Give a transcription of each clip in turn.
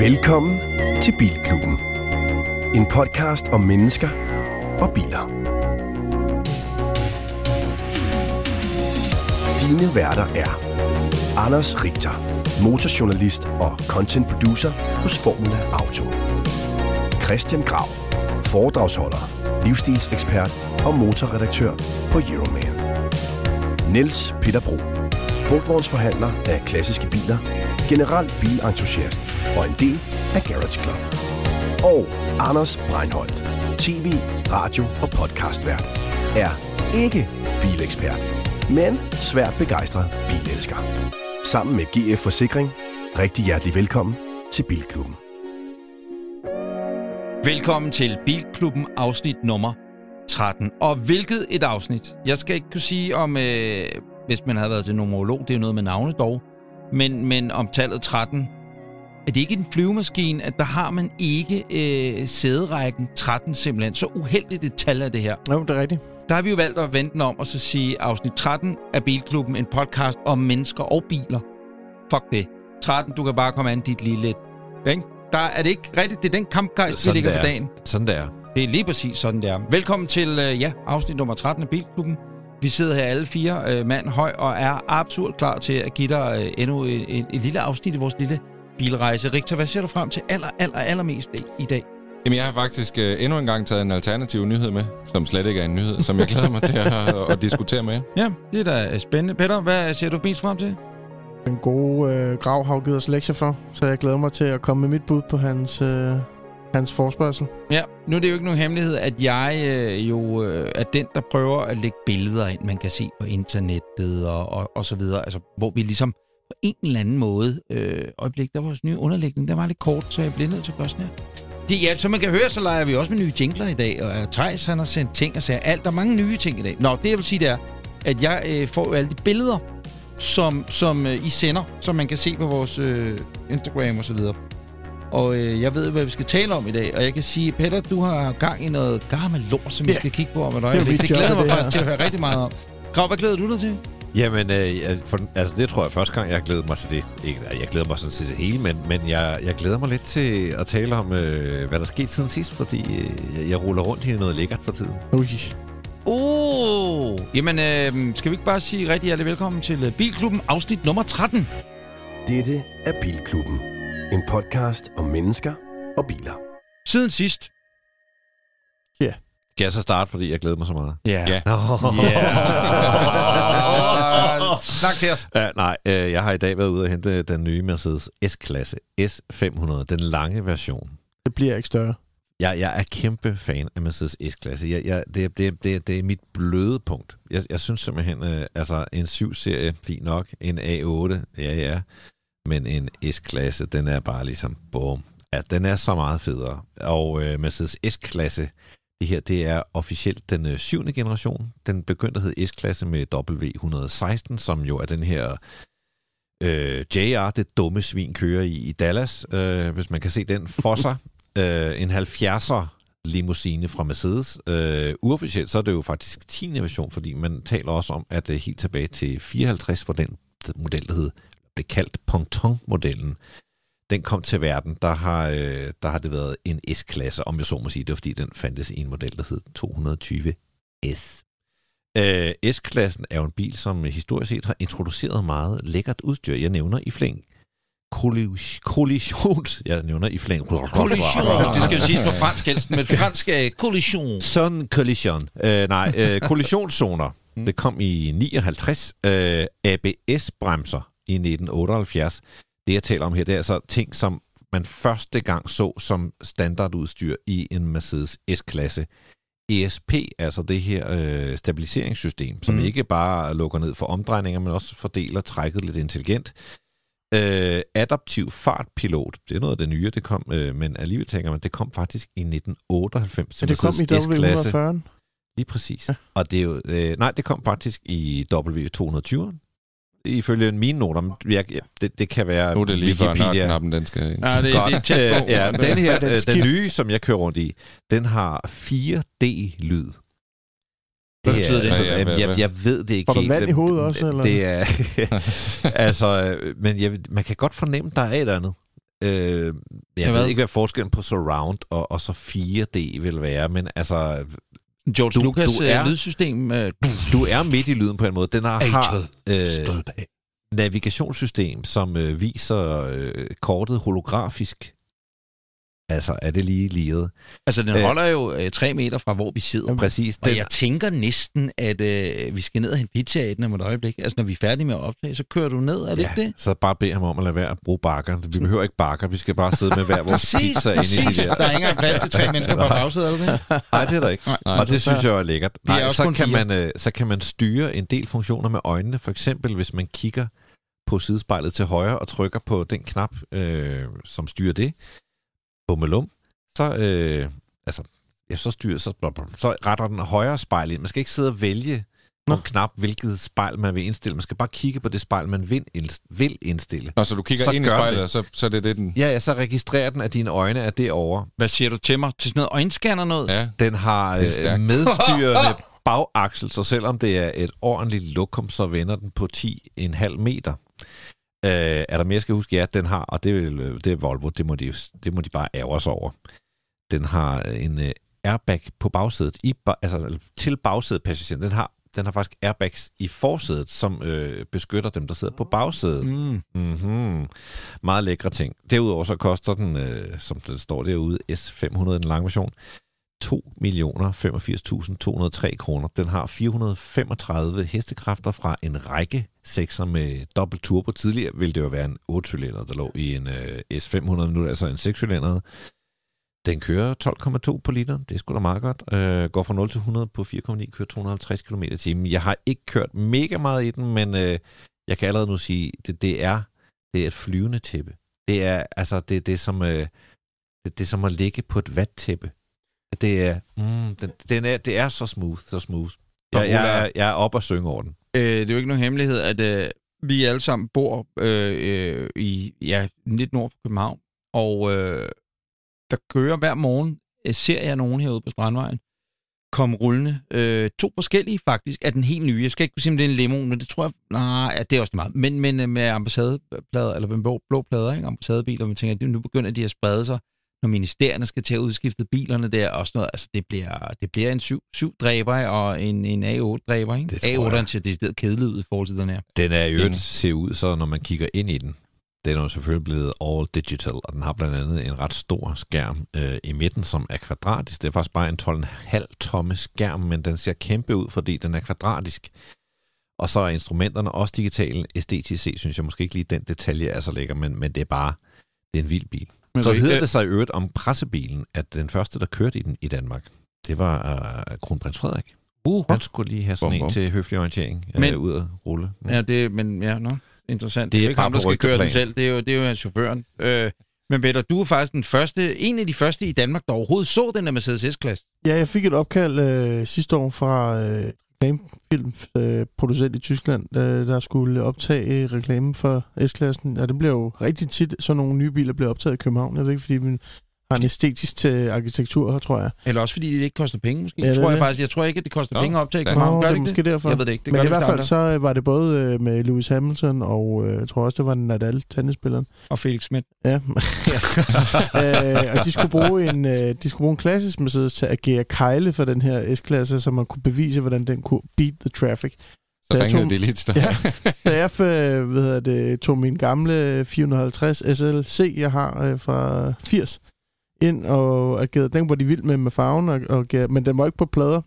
Velkommen til Bilklubben. En podcast om mennesker og biler. Dine værter er Anders Richter, motorjournalist og content producer hos Formula Auto. Christian Grav, foredragsholder, livsstilsekspert og motorredaktør på Euroman. Niels Peter Bro, brugtvognsforhandler af klassiske biler, generelt bilentusiast og en del af Garage Club. Og Anders Breinholt, tv, radio og podcastvært, er ikke bilekspert, men svært begejstret bilelsker. Sammen med GF Forsikring, rigtig hjertelig velkommen til Bilklubben. Velkommen til Bilklubben afsnit nummer 13. Og hvilket et afsnit. Jeg skal ikke kunne sige om, øh, hvis man havde været til numerolog, det er jo noget med navne dog, men, men om tallet 13. Er det ikke en flyvemaskine, at der har man ikke øh, sæderækken 13 simpelthen? Så uheldigt et tal er det her. Jo, det er rigtigt. Der har vi jo valgt at vente den om og så sige, afsnit 13 af Bilklubben, en podcast om mennesker og biler. Fuck det. 13, du kan bare komme an dit lille... Ikke? Der er det ikke rigtigt. Det er den kampgejst, vi ligger for dagen. Sådan der. Det er lige præcis sådan, der. Velkommen til øh, ja, afsnit nummer 13 af Bilklubben. Vi sidder her alle fire øh, mand høj og er absurd klar til at give dig øh, endnu et, et, et lille afsnit i vores lille bilrejse. Richter, hvad ser du frem til aller, aller, allermest i, dag? Jamen, jeg har faktisk øh, endnu en gang taget en alternativ nyhed med, som slet ikke er en nyhed, som jeg glæder mig til at, at, diskutere med jer. Ja, det er da spændende. Peter, hvad ser du mest frem til? Den gode øh, Grav har givet os lektier for, så jeg glæder mig til at komme med mit bud på hans, øh, hans forspørgsel. Ja, nu er det jo ikke nogen hemmelighed, at jeg øh, jo øh, er den, der prøver at lægge billeder ind, man kan se på internettet og, og, og så videre. Altså, hvor vi ligesom på en eller anden måde... Øh, øjeblik, der var vores nye underlægning, der var lidt kort, så jeg blev nødt til at gøre sådan her. Det, ja, som man kan høre, så leger vi også med nye jingler i dag, og Thijs han har sendt ting og sager. Alt, der er mange nye ting i dag. Nå, det jeg vil sige, det er, at jeg øh, får jo alle de billeder, som, som øh, I sender, som man kan se på vores øh, Instagram og så videre. Og øh, jeg ved, hvad vi skal tale om i dag. Og jeg kan sige, Peter, du har gang i noget gammel lort, som vi Ja. skal kigge på om et Det er øjeblik. Det glæder mig det faktisk til at høre rigtig meget om. Grav, hvad glæder du dig til? Jamen, øh, for, altså det tror jeg første gang, jeg har glædet mig til det. Ikke, jeg glæder mig sådan til det hele, men, men jeg, jeg glæder mig lidt til at tale om, øh, hvad der skete siden sidst, fordi øh, jeg, jeg ruller rundt i noget lækkert for tiden. Ui. Oh, jamen, øh, skal vi ikke bare sige rigtig hjertelig velkommen til øh, Bilklubben, afsnit nummer 13. Dette er Bilklubben. En podcast om mennesker og biler. Siden sidst. Skal jeg så starte, fordi jeg glæder mig så meget? Ja. Ja. Yeah. Snak til os. Ja, nej, øh, jeg har i dag været ude og hente den nye Mercedes S-klasse S500, den lange version. Det bliver ikke større. Jeg, jeg er kæmpe fan af Mercedes S-klasse. Jeg, jeg, det, det, det, det er mit bløde punkt. Jeg, jeg synes simpelthen, øh, altså en 7-serie, fint nok. En A8, ja ja. Men en S-klasse, den er bare ligesom, boom. Ja, den er så meget federe. Og øh, Mercedes S-klasse, det her, det er officielt den øh, syvende generation. Den begyndte at hedde S-klasse med W116, som jo er den her øh, JR, det dumme svin, kører i, i Dallas. Øh, hvis man kan se den for sig. Øh, en 70'er limousine fra Mercedes. Øh, uofficielt så er det jo faktisk 10. version, fordi man taler også om, at øh, helt tilbage til 54 var den model, der hed, blev kaldt Ponton-modellen. Den kom til verden, der har, øh, der har det været en S-klasse, om jeg så må sige. Det var fordi, den fandtes i en model, der hed 220 S. Øh, S-klassen er jo en bil, som historisk set har introduceret meget lækkert udstyr. Jeg nævner i flæng kollis- kollisions... Jeg nævner i flæng... Kollision. Det skal jo siges på fransk helst, men fransk er kollision. Sådan collision. Øh, nej, øh, kollisionszoner. Det kom i 59. Øh, ABS-bremser i 1978. Det, jeg taler om her, det er altså ting, som man første gang så som standardudstyr i en Mercedes S-klasse. ESP, altså det her øh, stabiliseringssystem, som Mm. ikke bare lukker ned for omdrejninger, men også fordeler trækket lidt intelligent. Øh, adaptiv fartpilot, det er noget af det nye, det kom, øh, men alligevel tænker man, det kom faktisk i 1998 til Men det kom i Mercedes S-klasse. W140'en. Lige præcis. Ja. Og det er jo, øh, nej, det kom faktisk i W220'eren. Ifølge mine noter, men jeg, ja, det, det kan være Nu er det lige før Wikipedia. nørknappen, den skal ind. Ja, det, det er Godt. tæt på. Øh, ja, den her, Den øh, den nye, som jeg kører rundt i, den har 4D-lyd. Hvad betyder det? Altså, Ja, ja, jeg, jeg, jeg ved det ikke Får du helt. vand i hovedet også, eller? Det er... altså, øh, men jeg, man kan godt fornemme, der er et eller andet. Øh, jeg Ja, ved hvad? ikke, hvad forskellen på surround og, og så 4D vil være, men altså, George Du- Lucas du øh, er- lydsystem. Øh, du er midt i lyden på en måde. Den har, har øh, navigationssystem, som øh, viser øh, kortet holografisk. Altså, er det lige liget? Altså, den Øh. holder jo øh, tre meter fra, hvor vi sidder. Præcis. Og Den, jeg tænker næsten, at øh, vi skal ned og hente pizza i den om et øjeblik. Altså, når vi er færdige med at optage, så kører du ned, er det ja, ikke det? så bare bed ham om at lade være at bruge bakker. Vi behøver ikke bakker, vi skal bare sidde med hver vores pizza inde i de der. Der er ikke engang plads til tre mennesker på bagsædet, er det det? Nej, det er der ikke. Nej. og det synes jeg er lækkert. Er Nej, også så kan, fire. man, øh, så kan man styre en del funktioner med øjnene. For eksempel, hvis man kigger på sidespejlet til højre og trykker på den knap, øh, som styrer det, bummelum, så, øh, altså, ja, så, styrer, så, så retter den højre spejl ind. Man skal ikke sidde og vælge på en knap, hvilket spejl man vil indstille. Man skal bare kigge på det spejl, man vil, indst- vil indstille. Nå, så du kigger Så ind i spejlet, det. så, så er det det, den... Ja, ja, så registrerer den, at dine øjne er derovre. Hvad siger du til mig? Til sådan noget øjenscanner noget? Ja, Den har Det øh, medstyrende bagaksel, så selvom det er et ordentligt lokum, så vender den på 10,5 meter. Øh, er der mere, jeg skal huske? Ja, den har, og det, vil, øh, det er Volvo, det må, de, det må de bare ære sig over. Den har en øh, airbag på bagsædet, i, altså til bagsædet passageren. Den har, den har faktisk airbags i forsædet, som øh, beskytter dem, der sidder på bagsædet. Mm. Mm-hmm. Meget lækre ting. Derudover så koster den, øh, som den står derude, S500, den lange version, 2.085.203 kroner. Den har 435 hestekræfter fra en række sekser med dobbelt turbo. Tidligere ville det jo være en 8-cylinder, der lå i en øh, S500, nu er det altså en 6-cylinder. Den kører 12,2 på liter. Det er sgu da meget godt. Øh, går fra 0 til 100 på 4,9, kører 250 km i. Jeg har ikke kørt mega meget i den, men øh, jeg kan allerede nu sige, det, det er det er et flyvende tæppe. Det er altså det, det er som øh, det, det er som at ligge på et vattæppe. Det er mm, den, den er det er så smooth, så smooth. Jeg, jeg, er, jeg er op og synge over den. Øh, det er jo ikke nogen hemmelighed, at øh, vi alle sammen bor øh, øh, i ja, lidt nord for København, og øh, der kører hver morgen, øh, ser jeg nogen herude på Strandvejen, komme rullende. Øh, to forskellige faktisk af den helt nye. Jeg skal ikke kunne sige, om det er en limo, men det tror jeg, nej, ja, det er også meget. Men, men øh, med ambassadeplader, eller med blå, blå plader, ikke? ambassadebiler, man tænker, at nu begynder de at sprede sig, når ministerierne skal til at udskifte bilerne der, og sådan noget. Altså, det bliver, det bliver en 7, 7 dræber og en, en A8-dræber, ikke? Det tror A8'eren jeg. ser decideret kedelig ud i forhold til den her. Den er jo ser ud, så når man kigger ind i den, den er jo selvfølgelig blevet all digital, og den har blandt andet en ret stor skærm øh, i midten, som er kvadratisk. Det er faktisk bare en 12,5 tomme skærm, men den ser kæmpe ud, fordi den er kvadratisk. Og så er instrumenterne også digitale. Set synes jeg måske ikke lige, den detalje er så lækker, men, men det er bare det er en vild bil. Men Så hedder det sig i øvrigt om pressebilen, at den første, der kørte i den i Danmark, det var uh, kronprins Frederik. Uh, Han skulle lige have sådan Bum, en bum. til høflig orientering Men- Men, uh, ud at rulle. Ja, det, men ja, nå, interessant. Det Det er er jo ikke ham, der skal køre den rygteplan. selv. Det er jo, det er jo chaufføren. Øh, men Peter, du er faktisk den første, en af de første i Danmark, der overhovedet så den der Mercedes S-klasse. Ja, jeg fik et opkald øh, sidste år fra øh, reklamefilmproducent øh, i Tyskland, øh, der skulle optage reklamen for S-klassen. Og det bliver jo rigtig tit, så nogle nye biler bliver optaget i København. Jeg ved ikke, fordi min har en æstetisk til arkitektur her, tror jeg. Eller også fordi det ikke koster penge, måske. Det tror er jeg det. faktisk. Jeg tror ikke, at det koster Nå, penge at optage i ja. København. Nå, Gør det det måske det? derfor. Jeg ved det ikke. Det Men i det hvert fald så øh, var det både øh, med Lewis Hamilton og øh, jeg tror også, det var Nadal, tennisspilleren. Og Felix Schmidt. Ja. øh, og de skulle bruge en øh, de skulle bruge en klassisk Mercedes til at agere kejle for den her S-klasse, så man kunne bevise, hvordan den kunne beat the traffic. Så jeg ringede tog- de lige til. Ja. Så jeg øh, hvad hedder det, tog min gamle 450 SLC, jeg har øh, fra 80, ind og agerede. Den var de vild med med farven, og, og, men den var ikke på plader.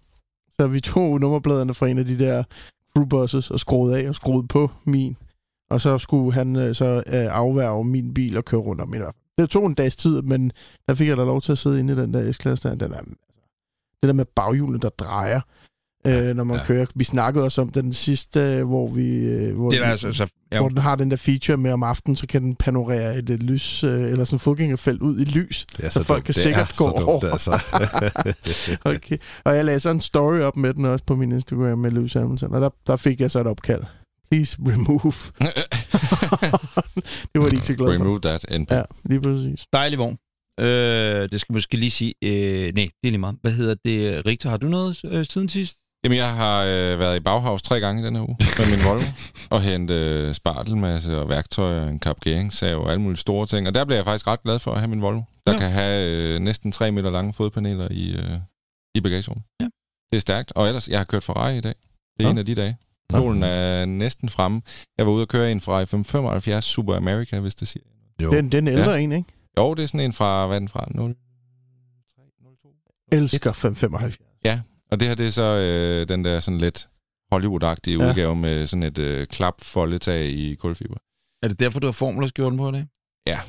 Så vi tog nummerpladerne fra en af de der crewbosses og skruede af og skruede på min. Og så skulle han øh, så øh, afværge min bil og køre rundt om min. Det tog en dags tid, men der fik jeg da lov til at sidde inde i den der S-klasse der. Den er, altså, det der med baghjulene, der drejer, øh, når man Ja. kører. Vi snakkede også om den sidste, øh, hvor vi... Øh, hvor Det er altså, så, ja, hvor den har den der feature med om aftenen, så kan den panorere et, et lys, øh, eller sådan fodgængerfelt ud i lys. Er Så folk dumt. kan Det sikkert er gå så dumt, over. Altså. Okay. Og jeg lagde så en story op med den også på min Instagram med Lewis Hamilton, og der, der fik jeg så et opkald. Please remove. det var de ikke så glade for. Remove that NP. Ja, lige præcis. dejlig vogn. Øh, det skal måske lige sige... Øh, nej, det er lige meget. Hvad hedder det? Rigtig, har du noget øh, siden sidst? Jamen, jeg har øh, været i Bauhaus tre gange den her uge med min Volvo, og hentet øh, spartelmasse og værktøjer, en kapgeringssav og alle mulige store ting. Og der bliver jeg faktisk ret glad for at have min Volvo, der Ja. ja. kan have øh, næsten 3 meter lange fodpaneler i, øh, i bagagerummet. Ja. Det er stærkt. Og ellers, jeg har kørt Ferrari i dag. Det er Nå. en af de dage. Solen er næsten fremme. Jeg var ude og køre en Ferrari 575 Super America, hvis det siger. Jo. Den, den ældre ja. en, ikke? Jo, det er sådan en fra, hvad er den fra? 0, 3, 02? Elsker 575. Og det her, det er så øh, den der sådan lidt Hollywood-agtige Ja. udgave med sådan et øh, klap foldetag i kulfiber. Er det derfor, du har formlerskjorten på i dag? Ja.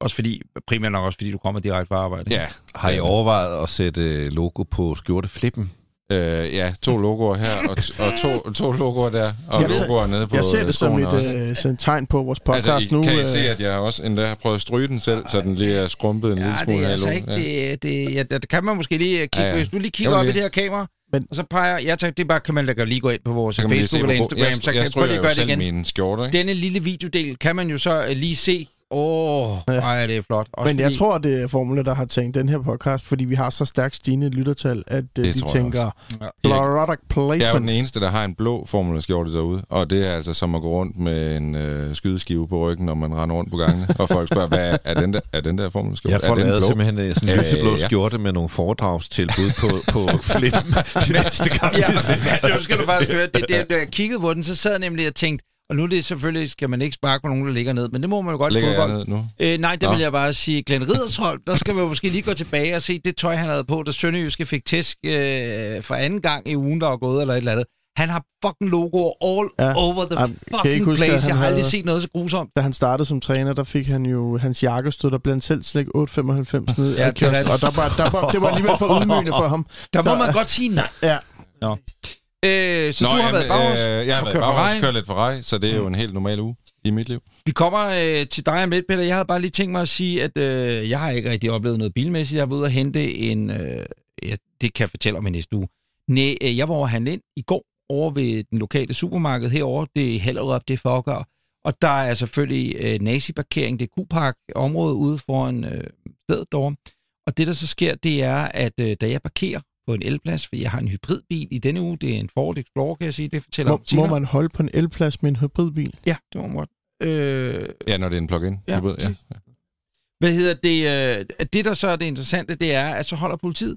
Også fordi, primært nok også fordi, du kommer direkte fra arbejde. ikke? Ja, Har I overvejet at sætte øh, logo på skjorteflippen? Øh, ja to logoer her, og, t- og to, to logoer der, og Jeg logoer nede på Jeg ser det som et, også. øh, et tegn på vores podcast Altså, I, nu. kan I øh, se, at jeg også endda har prøvet at stryge den selv, så den lige er skrumpet en Ja, lille smule det er i altså logoen. ikke... Det, det, ja, det kan man måske lige kigge... Ja, Ja, ja. ja. Hvis du lige Jeg kigger op i lige- det her kamera, Men- og så peger... Jeg tager, det er bare, kan man da lige gå ind på vores se, Facebook eller Instagram, jeg, så kan jeg jeg prøve lige stryger at gøre jo det selv igen. mine skjorter, ikke? Denne lille videodel kan man jo så øh, lige se. Åh, oh, Ja. ej, det er flot. Også Men jeg fordi- tror, det er Formula, der har tænkt den her podcast, fordi vi har så stærkt stigende lyttertal, at øh, de jeg tænker, Ja. product Jeg er jo den placement. eneste, der har en blå formula-skjorte derude, og det er altså som at gå rundt med en øh, skydeskive på ryggen, når man render rundt på gangene, og folk spørger, hvad er den der, er den der formula-skjorte? Jeg får er lavet blå? simpelthen øh, sådan en lyseblå ja. skjorte med nogle foredragstilbud på, på flippen til næste gang. Ja, nu skal du faktisk høre, det, det, da jeg kiggede på den, så sad jeg nemlig og tænkte, og nu er det selvfølgelig, skal man ikke sparke på nogen, der ligger ned, men det må man jo godt i fodbold. ned nu? Øh, nej, det Nå. vil jeg bare sige. Glenn Riddersholm, der skal jo måske lige gå tilbage og se det tøj, han havde på, da Sønderjyske fik tæsk øh, for anden gang i ugen, der var gået, eller et eller andet. Han har fucking logoer all Ja. over the Jamen, fucking huske, place. Jeg har aldrig set noget så grusomt. Da han startede som træner, der fik han jo hans jakke stod der blandt selv slik 8,95 ned Ja, det og der var, der var, det var alligevel for ydmygende for ham. Der må Så- man godt sige nej. Ja. Nå. Øh, så Nå, du har jamen, været Bauhaus øh, jeg har været Ferrari. kørt lidt Ferrari, så det er jo en helt normal uge i mit liv. Vi kommer øh, til dig om lidt, Peter. Jeg havde bare lige tænkt mig at sige, at øh, jeg har ikke rigtig oplevet noget bilmæssigt. Jeg var ude og hente en... Øh, ja, det kan jeg fortælle om i næste uge. Nej, øh, jeg var over handle ind i går over ved den lokale supermarked herovre. Det er Hellerup, det er Fokker. Og der er selvfølgelig øh, nazi-parkering. Det er Q-park-området ude foran øh, stedet derovre. Og det, der så sker, det er, at øh, da jeg parkerer på en elplads, for jeg har en hybridbil i denne uge, det er en Ford Explorer, kan jeg sige, det fortæller Må, om senere. må man holde på en elplads med en hybridbil? Ja, det må man godt. Øh, Ja, når det er en plug-in. Ja, hybrid, ja. Hvad hedder det? Øh, det, der så er det interessante, det er, at så holder politiet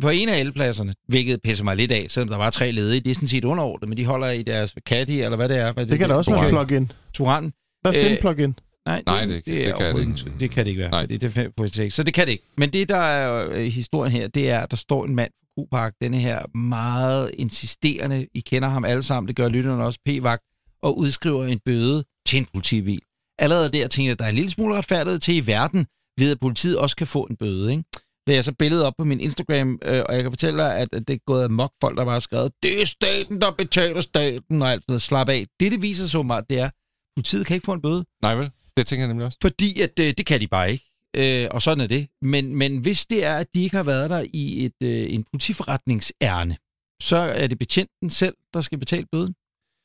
på en af elpladserne, hvilket pisser mig lidt af, selvom der var tre ledige. Det er sådan set underordnet, men de holder i deres Caddy, eller hvad det er. Hvad Det kan da også være en plug-in. Turan. Hvad er Øh, en plug-in? Nej, Nej, det- det er kan det ikke. Det kan det ikke være, Nej. fordi det er ikke. Så det kan det ikke. Men det, der er øh, historien her, det er, at der står en mand på Q-Park, denne her meget insisterende, I kender ham alle sammen, det gør lytterne også, P-vagt, og udskriver en bøde til en politibil. Allerede der tænker jeg, at der er en lille smule retfærdighed til i verden, ved at politiet også kan få en bøde. Ikke? Da jeg så billedet op på min Instagram, øh, og jeg kan fortælle dig, at, at det er gået amok folk, der bare har skrevet, det er staten, der betaler staten, og alt sådan noget. Slap af. Det, det viser så meget, det er, politiet kan ikke få en bøde. Nej vel? Det tænker jeg nemlig også. Fordi at øh, det kan de bare ikke. Øh, og sådan er det. Men, men hvis det er, at de ikke har været der i et, øh, en politiforretningsærne, så er det betjenten selv, der skal betale bøden.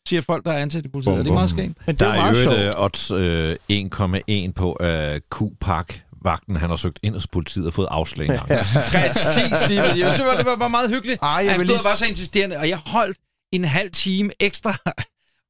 Siger folk, der er ansat i politiet. Bum, Er det meget bum. skægt? Men det Der er jo er meget jo sjovt. et øh, odds øh, 1,1 på at Q-Park vagten, han har søgt ind hos politiet og fået afslag engang. Præcis lige jeg synes, det var bare meget hyggeligt. Ej, jeg Han stod lige og var så insisterende, og jeg holdt en halv time ekstra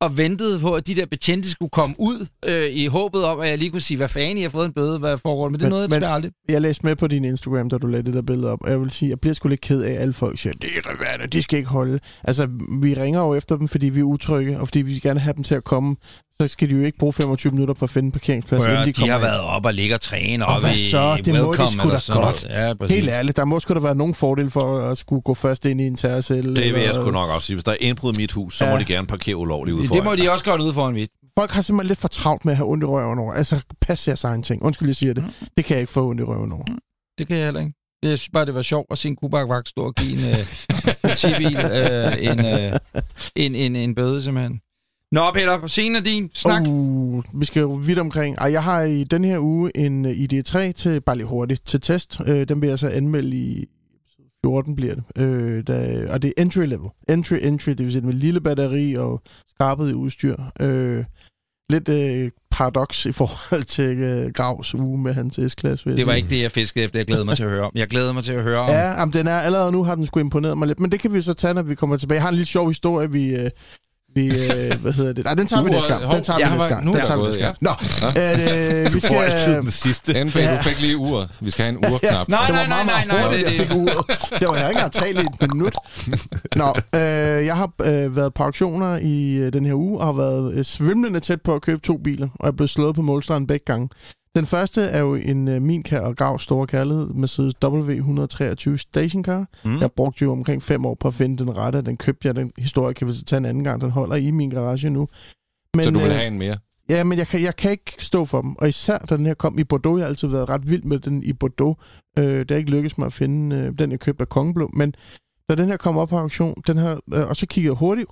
og ventede på, at de der betjente skulle komme ud øh, i håbet om, at jeg lige kunne sige, hvad fanden, I har fået en bøde, hvad foregår? Men det er Men- noget, jeg men- aldrig. Jeg læste med på din Instagram, da du lagde det der billede op, og jeg vil sige, jeg bliver sgu lidt ked af, at alle folk siger, det er relevant, de skal ikke holde. Altså, vi ringer jo efter dem, fordi vi er utrygge, og fordi vi gerne have dem til at komme. Så skal de jo ikke bruge 25 minutter på at finde en parkeringsplads, Prøv, inden de de har ind. været op og ligge og træne Og op hvad så? Det må de sgu da godt. Ja, præcis. Helt ærligt, der må sgu da være nogen fordel for at skulle gå først ind i en terrorcelle. Det vil jeg sgu nok også sige. Hvis der er indbrud i mit hus, så Ja. må de gerne parkere ulovligt ude Det foran. må de også godt ud foran vidt. Folk har simpelthen lidt for travlt med at have ondt i røven over. Altså, pas jeres egen ting. Undskyld, jeg siger det. Mm. Det kan jeg ikke få ondt i røven over. Det kan jeg heller ikke. Jeg synes bare, det var sjovt at se en kubakvagt stå og give en uh, politibil uh, en, uh, en, en, en bøde, simpelthen. Nå, Peter, scenen er din. Snak. Uh, vi skal jo vidt omkring. Ej, jeg har i den her uge en øh, ID3 til, bare lige hurtigt, til test. Øh, den vil jeg så anmelde i 14 bliver det. Øh, der, og det er entry level. Entry, entry, det vil sige med lille batteri og skarpet udstyr. Øh, lidt øh, paradoks i forhold til øh, Gravs uge med hans S-klasse. Det var ikke det, jeg fiskede efter. Jeg glæder mig til at høre om. Jeg glæder mig til at høre om. Ja, jamen, den er allerede nu har den sgu imponeret mig lidt, men det kan vi så tage, når vi kommer tilbage. Jeg har en lille sjov historie, vi... Øh, vi, øh, hvad hedder det? Nej, den tager vi Uret- næste gang. Den tager vi næste gang. nu er Den tager vi næste gang. Nå, øh, vi Du får altid skal... den sidste. NB, du fik lige uret. Vi skal have en urknap. Nej, det nej, var nej, nej, nej, hurtigt, det- jeg fik uret. Det var jeg ikke engang talt i et minut. Nå, øh, jeg har øh, været på auktioner i øh, den her uge, og har været øh, svimlende tæt på at købe to biler, og jeg er blevet slået på målstregen begge gange. Den første er jo en øh, min kær og Gravs store kærlighed, Mercedes W123 Stationcar. Mm. Jeg brugte jo omkring fem år på at finde den rette. Den købte jeg. Den historie kan vi tage en anden gang. Den holder i min garage nu. Men, Så du vil øh, have en mere? Ja, men jeg kan, jeg kan ikke stå for dem. Og især da den her kom i Bordeaux. Jeg har altid været ret vild med den i Bordeaux. Øh, det har ikke lykkedes mig at finde øh, den, jeg købte af Kongeblå. Men da den her kom op på auktion, den her, øh, og så kiggede jeg hurtigt,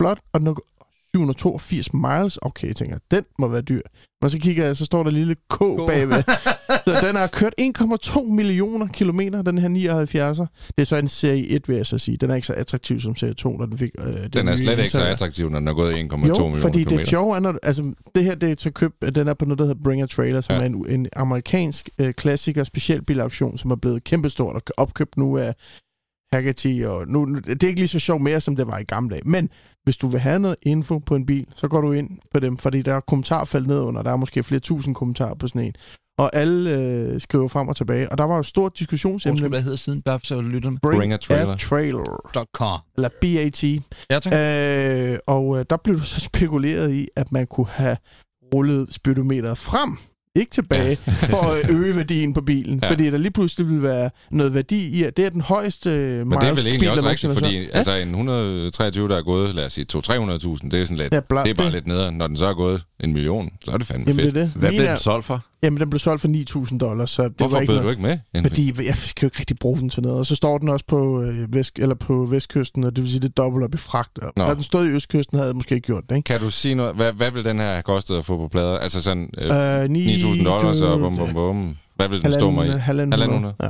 flot, og den er 782 miles. Okay, jeg tænker, den må være dyr. Men så kigger jeg, så står der lille K bagved. så den har kørt 1,2 millioner kilometer, den her 79'er. Det er så en serie 1, vil jeg så sige. Den er ikke så attraktiv som serie 2, når den fik... Øh, den Den er slet ikke så attraktiv, når den er gået 1,2 Jo, millioner fordi det kilometer. sjove er, når, altså, det her det er til køb, den er på noget, der hedder Bring a Trailer, som Ja. er en, en amerikansk øh, klassiker specialbilauktion, som er blevet kæmpestort og opkøbt nu af Haggerty, og nu, nu- det er ikke lige så sjovt mere, som det var i gamle dage. Men hvis du vil have noget info på en bil, så går du ind på dem, fordi der er kommentarfelt ned under, der er måske flere tusind kommentarer på sådan en. Og alle øh, skriver frem og tilbage, og der var jo stort Undskyld, diskussionsemne. hvad hedder siden, bare så lytterne? Bring a trailer. trailer. .com. Eller BAT. Ja, tak. Øh, og øh, der blev så spekuleret i, at man kunne have rullet speedometeret frem, ikke tilbage, for at øge værdien på bilen. Ja. Ja. Fordi der lige pludselig vil være noget værdi i, at det er den højeste øh, Men det er vel egentlig også rigtigt, fordi solgt. altså en 123, der er gået, lad os sige, 200-300.000, det er sådan lidt, ja, bla, det er bare lidt nederen. Når den så er gået en million, så er det fandme Jamen, det fedt. er det. Hvad Min blev er- den solgt for? Jamen, den blev solgt for 9.000 dollars, så det Hvorfor var ikke bød du ikke med? Fordi jeg skal jo ikke rigtig bruge den til noget. Og så står den også på, øh, vest, eller på vestkysten, og det vil sige, det er dobbelt op i fragt. Og Nå. Den stod i østkysten, havde jeg måske ikke gjort det. Ikke? Kan du sige noget? Hvad, hvad vil den her have kostet at få på plader? Altså sådan øh, Øh, ni- 9.000 dollars og bum bum bum. Hvad vil den stå mig i? Halvanden, halvanden, Halvanden? Ja.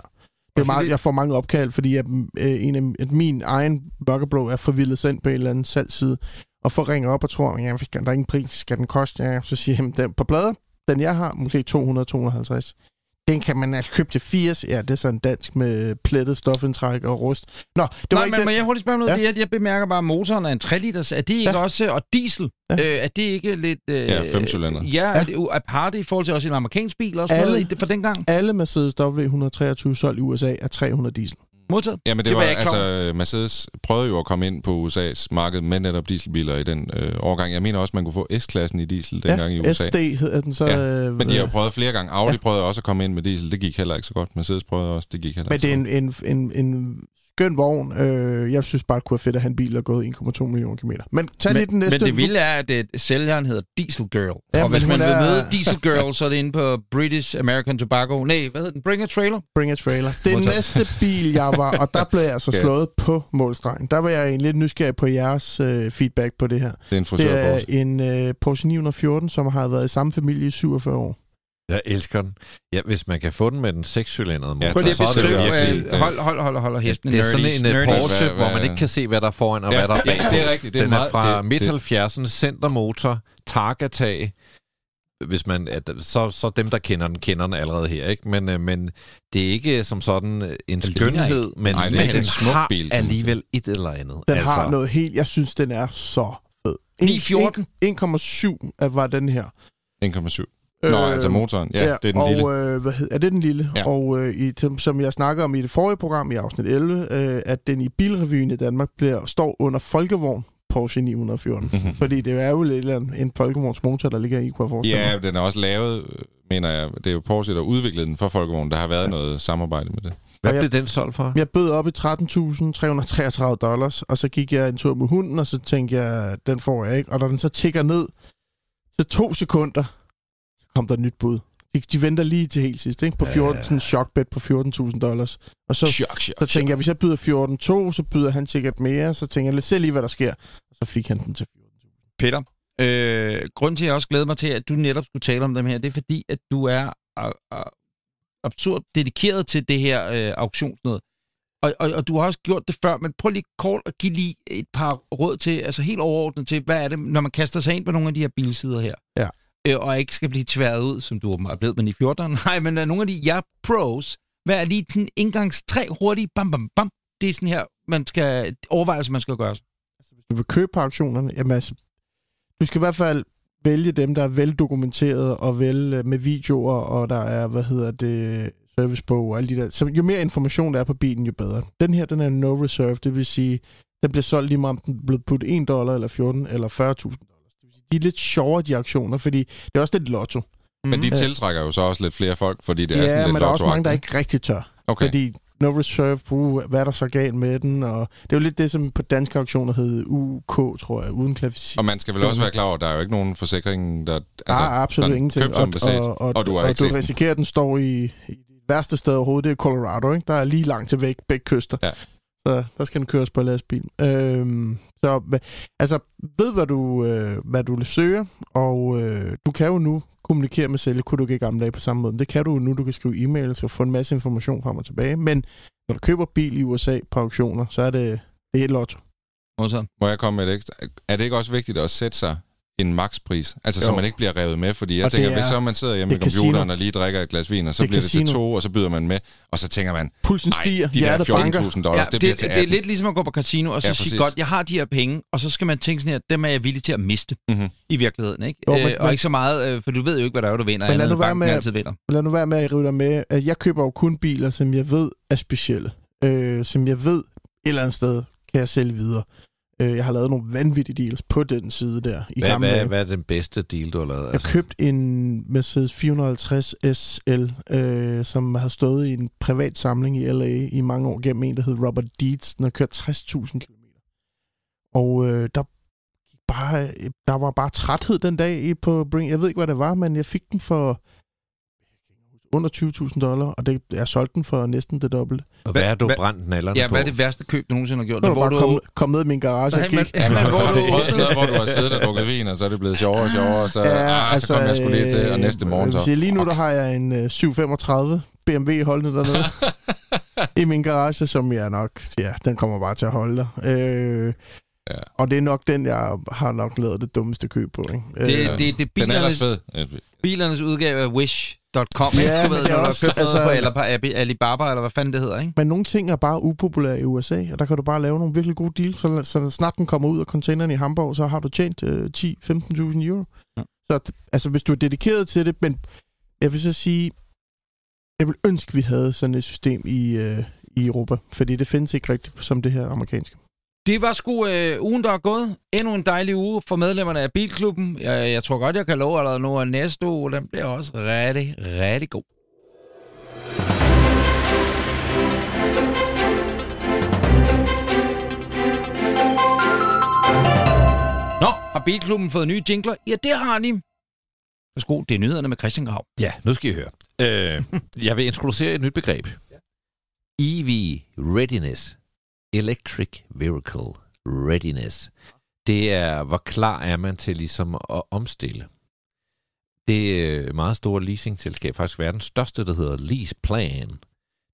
Det er meget, jeg får mange opkald, fordi at, øh, en af, at min egen mørkeblå er forvildet sendt på en eller anden salgsside, og får ringer op og tror, at der er ingen pris, skal den koste? Ja, så siger jeg, den på plader, den jeg har, måske 200-250. Den kan man altså købe til 80. Ja, det er sådan dansk med plettet stofindtræk og rust. Nå, det var Nej, ikke men den. må jeg hurtigt spørge noget? Ja. Ja. Jeg, jeg bemærker bare, at motoren er en 3 liters. Er det ikke Ja. også... Og diesel, Ja. øh, er det ikke lidt... Øh, Ja, femcylinder. Ja, er det aparte i forhold til også en amerikansk bil og sådan Alle- noget for dengang? Alle Mercedes W123 solgt i USA er 300 diesel. Modtaget? Ja, men det, Det var var, altså, Mercedes prøvede jo at komme ind på USA's marked med netop dieselbiler i den øh, årgang. Jeg mener også, man kunne få S-klassen i diesel dengang i USA. SD hedder den så. Ja, øh, Men de har jo prøvet flere gange. Audi ja. prøvede også at komme ind med diesel. Det gik heller ikke så godt. Mercedes prøvede også. Det gik heller Men ikke det er en, en, en, en skøn vogn. Øh, jeg synes bare, det kunne være fedt at have en bil, der er gået 1,2 millioner kilometer. Men tag lige den Men, næste. men det vilde er, at det, sælgeren hedder Diesel Girl. Ja, og men hvis man hun vil er- møde Diesel Girl, så er det inde på British American Tobacco. Nej, hvad hedder den? Bring a Trailer? Bring a trailer. Det Modtaget. næste bil, jeg var, og der blev jeg altså Okay. slået på målstregen. Der var jeg egentlig lidt nysgerrig på jeres øh, feedback på det her. Det er en Det er en øh, Porsche 914, som har været i samme familie i 47 år. Jeg elsker den. Ja, hvis man kan få den med den sekscylindrede motor, Ja, Prøv lige at så er det beskrive... virkelig... Øh, hold, hold, hold, hold hesten. det er sådan nerdies, en uh, nerdies. Porsche, Hvad- hvor man ikke kan se, hvad der er foran og Ja, hvad der er ja, bag. det er rigtigt. Det er den er meget- fra det- midt det- 70'erne, centermotor, Targa-tag. Hvis man, at, så, så dem, der kender den, kender den allerede her. Ikke? Men, øh, men det er ikke som sådan øh, en skønhed, men, Nej, men en den smuk har bil, alligevel et eller andet. Den altså, har noget helt... Jeg synes, den er så fed. 914? 1,7 er- var den her. 1,7. Nå, altså motoren. Ja, det er den og, lille. Øh, hvad hed, er det den lille? Ja. Og øh, i, som- som jeg snakker om i det forrige program i afsnit 11, øh, at den i bilrevyen i Danmark bliver, står under folkevogn Porsche 914. Mhm. Fordi det er jo lidt en, en folkevognsmotor, der ligger i, kunne jeg forestille Ja, mig. den er også lavet, øh, mener jeg. Det er jo Porsche, der udviklede den for Folkevogn. Der har været noget samarbejde med det. Hvad jeg- blev den solgt for? Jeg bød op i 13.333 dollars, og så gik jeg en tur med hunden, og så tænkte jeg, den får jeg ikke. Og da den så tigger ned til to sekunder, kom der et nyt bud. De, de venter lige til helt sidst, ikke? På 14, sådan en chokbet på 14.000 dollars. Og så, Chok, chok, så tænkte jeg, hvis jeg byder 14.2, så byder han sikkert mere. Så tænker jeg, lad os se lige, hvad der sker. Og så fik han den til 14.000. Peter, øh, grunden til, at jeg også glæder mig til, at du netop skulle tale om dem her, det er fordi, at du er øh, øh, absurd dedikeret til det her øh, auktionsnød. Og, og, og du har også gjort det før, men prøv lige kort at give lige et par råd til, altså helt overordnet til, hvad er det, når man kaster sig ind på nogle af de her bilsider her? Ja øh, og ikke skal blive tværet ud, som du er blevet med i 14. Nej, men er nogle af de, ja, pros, hvad er lige sådan indgangs tre hurtige, bam, bam, bam. Det er sådan her, man skal overveje, man skal gøre. Altså, hvis du vil købe på auktionerne, jamen altså, du skal i hvert fald vælge dem, der er veldokumenteret og vel øh, med videoer, og der er, hvad hedder det, servicebog og alle de der. Så jo mere information der er på bilen, jo bedre. Den her, den er no reserve, det vil sige, den bliver solgt lige meget om den bliver puttet 1 dollar, eller 14, eller 40.000. De er lidt sjovere, de auktioner, fordi det er også lidt lotto. Men de Mhm. tiltrækker jo så også lidt flere folk, fordi det er ja, sådan lidt men der er også mange, der ikke rigtig tør. Okay. Fordi no reserve, uh, hvad er der så galt med den? Og det er jo lidt det, som på danske auktioner hed UK, tror jeg, uden klassificering. Og man skal vel også være klar over, at der er jo ikke nogen forsikring, der... Altså, ah, absolut man ingenting. beset, og, og, og du har og ikke du risikerer, at den står i, i det værste sted overhovedet, det er Colorado, ikke? Der er lige langt til væk, begge kyster. Ja. Så der skal den køres på lastbil. Øhm, så altså, ved hvad du, øh, hvad du søger, og øh, du kan jo nu kommunikere med sælger, kunne du ikke i gamle dage på samme måde. Men det kan du jo nu, du kan skrive e-mails og få en masse information frem og tilbage. Men når du køber bil i USA på auktioner, så er det, det er et lotto. Må jeg komme med et ekstra? Er det ikke også vigtigt at sætte sig en makspris? Altså, så Jo. man ikke bliver revet med, fordi jeg Og tænker, er- hvis så man sidder hjemme er computeren casino. og lige drikker et glas vin, og så Det er bliver det til casino. to, og så byder man med, og så tænker man, Pulsen stiger, de der hjertet banker. 14.000 dollars, Ja, det, det, bliver til det er 18. lidt ligesom at gå på casino og så Ja, sige, godt, jeg har de her penge, og så skal man tænke sådan her, dem er jeg villig til at miste Mhm. i virkeligheden, ikke? Jo, Jo, men- øh, og ikke så meget, øh, for du ved jo ikke, hvad der er, du vinder, Men lad nu være med- altid vinder. lad nu være med at rive dig med, at jeg køber jo kun biler, som jeg ved er specielle. Øh, som jeg ved et eller andet sted kan jeg sælge videre. Øh, jeg har lavet nogle vanvittige deals på den side der i Hvad, gamle hvad, dage. hvad er den bedste deal, du har lavet? Altså, Jeg købte en Mercedes 450 SL, øh, som har stået i en privat samling i LA i mange år gennem en, der hed Robert Deeds. Den har kørt 60.000 km. Og øh, der, bare, der var bare træthed den dag i på Bring. Jeg ved ikke, hvad det var, men jeg fik den for under 20.000 dollar, og det, jeg solgte den for næsten det dobbelte. og hvad er du hvad- brændt nallerne Ja, på? hvad er det værste køb, du nogensinde har gjort? Var Hvor bare du... kom, kom ned i min garage og Nej, gik. ja, men hvor du... Noget, hvor du har siddet og drukket vin, og så er det blevet sjovere og sjovere, og så, ja, altså, så kom jeg sgu lige til, og næste morgen øh, så... sige, lige nu der har jeg en øh, 735 BMW holdende dernede i min garage, som jeg nok, ja, den kommer bare til at holde der. Øh, Ja. Og det er nok den, jeg har nok lavet det dummeste køb på. Ikke? Det, det, det, det er Den er ellers bilernes, fed. bilernes udgave af Wish.com, ikke? Ja, du ved, når du har købt noget altså- på eller på Abi- Alibaba, eller hvad fanden det hedder, ikke? Men nogle ting er bare upopulære i USA, og der kan du bare lave nogle virkelig gode deals. Så, så snart den kommer ud af containeren i Hamburg, så har du tjent øh, 10-15.000 euro. Ja. Så altså, hvis du er dedikeret til det, men jeg vil så sige, jeg vil ønske, vi havde sådan et system i, øh, i Europa, fordi det findes ikke rigtigt som det her amerikanske. Det var sgu øh, ugen, der er gået. Endnu en dejlig uge for medlemmerne af Bilklubben. Jeg, jeg tror godt, jeg kan love allerede nu, at næste uge, den bliver også rigtig, rigtig god. Nå, har Bilklubben fået nye jingler? Ja, det har de. Værsgo, det er nyhederne med Christian Grav. Ja, nu skal I høre. Øh, jeg vil introducere et nyt begreb. EV Readiness. Electric Vehicle Readiness. Det er, hvor klar er man til ligesom at omstille. Det er meget store leasingselskab, faktisk verdens største, der hedder Leaseplan,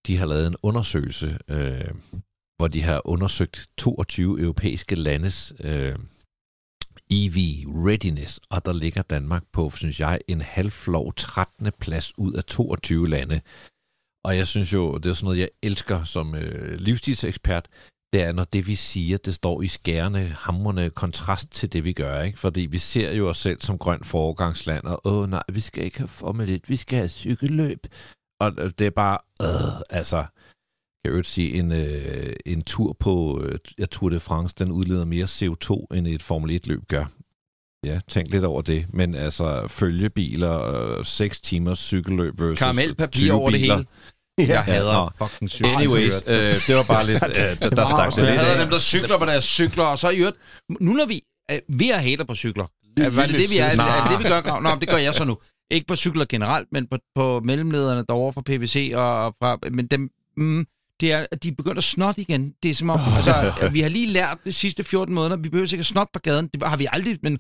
De har lavet en undersøgelse, øh, hvor de har undersøgt 22 europæiske landes øh, EV readiness, og der ligger Danmark på, synes jeg, en halvflov 13. plads ud af 22 lande. Og jeg synes jo, det er sådan noget, jeg elsker som øh, livsstilsekspert, det er, når det vi siger, det står i skærende, hamrende kontrast til det vi gør, ikke? Fordi vi ser jo os selv som grønt foregangsland, og åh nej, vi skal ikke have Formel 1, vi skal have cykelløb. Og øh, det er bare, øh, altså, jeg vil sige, en, øh, en tur på øh, Tour de France, den udleder mere CO2, end et Formel 1-løb gør. Ja, tænk lidt over det. Men altså, følgebiler, øh, 6 timers cykelløb versus Karamelpapir 20 over det biler. hele. Jeg hader nå. fucking cykler. Anyways, øh, det var bare lidt, øh, der, der det Jeg hader dem, der cykler på deres cykler, og så i øvrigt, nu når vi, øh, vi er hater på cykler, er, var det det, vi er? Er, er det det, vi gør? Nå, det gør jeg så nu. Ikke på cykler generelt, men på, på mellemlederne derovre fra PVC og, og fra, men dem, mm, det er, at de er begyndt at snotte igen. Det er som om, altså, vi har lige lært de sidste 14 måneder, vi behøver ikke at snotte på gaden. Det har vi aldrig, men...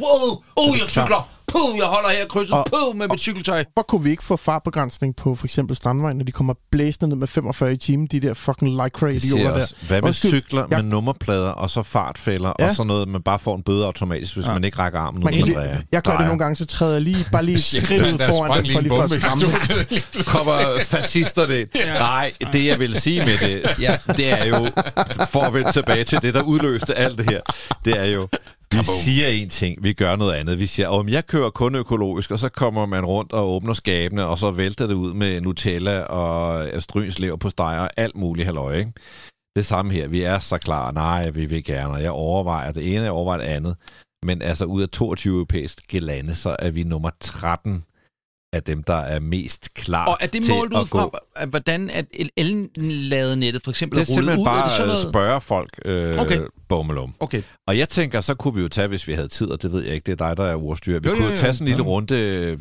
Wow, oh, jeg cykler! Puh, jeg holder her krydset, Og- puh, med mit cykeltøj. Hvor kunne vi ikke få fartbegrænsning på for eksempel Strandvejen, når de kommer blæsende ned med 45 i timen, de der fucking lycra-idioter der? Hvad med Undskyld, cykler jeg- med nummerplader, og så fartfælder, Ja. og så noget, man bare får en bøde automatisk, hvis Ja. man ikke rækker armen ud, Man når man lige, drejer. jeg gør det nogle gange, så træder jeg lige, bare lige skridtet foran den, for lige for at skræmme kommer fascister det. Nej, det jeg vil sige med det, Ja. det er jo, for at vende tilbage til det, der udløste alt det her, det er jo, vi siger en ting, vi gør noget andet. Vi siger, om jeg kører kun økologisk, og så kommer man rundt og åbner skabene, og så vælter det ud med Nutella og strynslev på steger og alt muligt halløj, ikke? Det samme her. Vi er så klar. Nej, vi vil gerne. Og jeg overvejer det ene, jeg overvejer det andet. Men altså ud af 22 europæiske lande, så er vi nummer 13 af dem, der er mest klar Og er det målt ud fra, gå. hvordan at el- elladernettet for eksempel Det er er rullet simpelthen ud? er bare det sådan at noget? spørge folk øh, Okay. bummelum. Okay. Og jeg tænker, så kunne vi jo tage, hvis vi havde tid, og det ved jeg ikke, det er dig, der er ordstyr. Vi Jo, kunne jo, jo tage sådan en lille runde.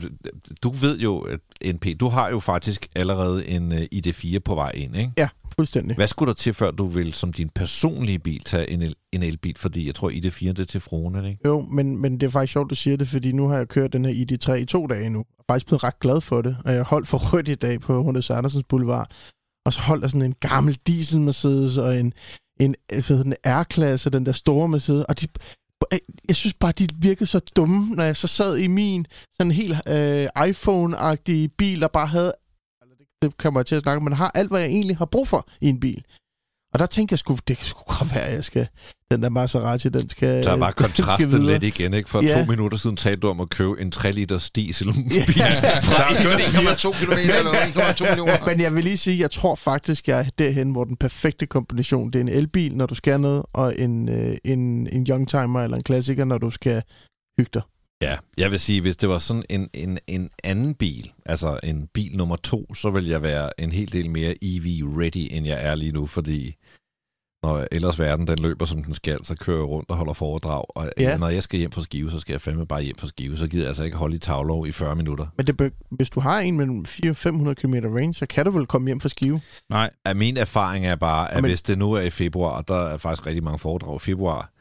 Du ved jo, at NP, du har jo faktisk allerede en øh, ID4 på vej ind, ikke? Ja, fuldstændig. Hvad skulle der til, før du vil som din personlige bil tage en, el- en elbil? Fordi jeg tror, ID4 det er til fruen, er det ikke? Jo, men, men det er faktisk sjovt, du siger det, fordi nu har jeg kørt den her ID3 i to dage nu. Jeg er faktisk blevet ret glad for det, og jeg holdt for rødt i dag på Hundes Andersens Boulevard. Og så holdt jeg sådan en gammel diesel Mercedes og en, en, hvad hedder den R-klasse, den der store Mercedes. Og de, jeg synes bare, de virkede så dumme, når jeg så sad i min sådan helt øh, iPhone-agtige bil, der bare havde, eller det, det kommer jeg til at snakke om, men har alt, hvad jeg egentlig har brug for i en bil. Og der tænkte jeg sgu, det kan sgu godt være, at jeg skal, den der Maserati, den skal er skal kontrastet videre. lidt igen, ikke? For Ja. to minutter siden talte du om at købe en 3 liters diesel. Ja. Fra 1,2 km eller 1,2 millioner. Men jeg vil lige sige, jeg tror faktisk, jeg er derhen, hvor den perfekte kombination, det er en elbil, når du skal noget, og en, øh, en, en youngtimer eller en klassiker, når du skal hygge dig. Ja, jeg vil sige, hvis det var sådan en, en, en anden bil, altså en bil nummer to, så vil jeg være en hel del mere EV-ready, end jeg er lige nu, fordi når ellers verden den løber, som den skal, så kører jeg rundt og holder foredrag. Og Ja. når jeg skal hjem fra Skive, så skal jeg fandme bare hjem fra Skive. Så gider jeg altså ikke holde i tavlov i 40 minutter. Men det, hvis du har en med 400-500 km range, så kan du vel komme hjem fra Skive. Nej. At min erfaring er bare, at Men- Men... hvis det nu er i februar, og der er faktisk rigtig mange foredrag i februar,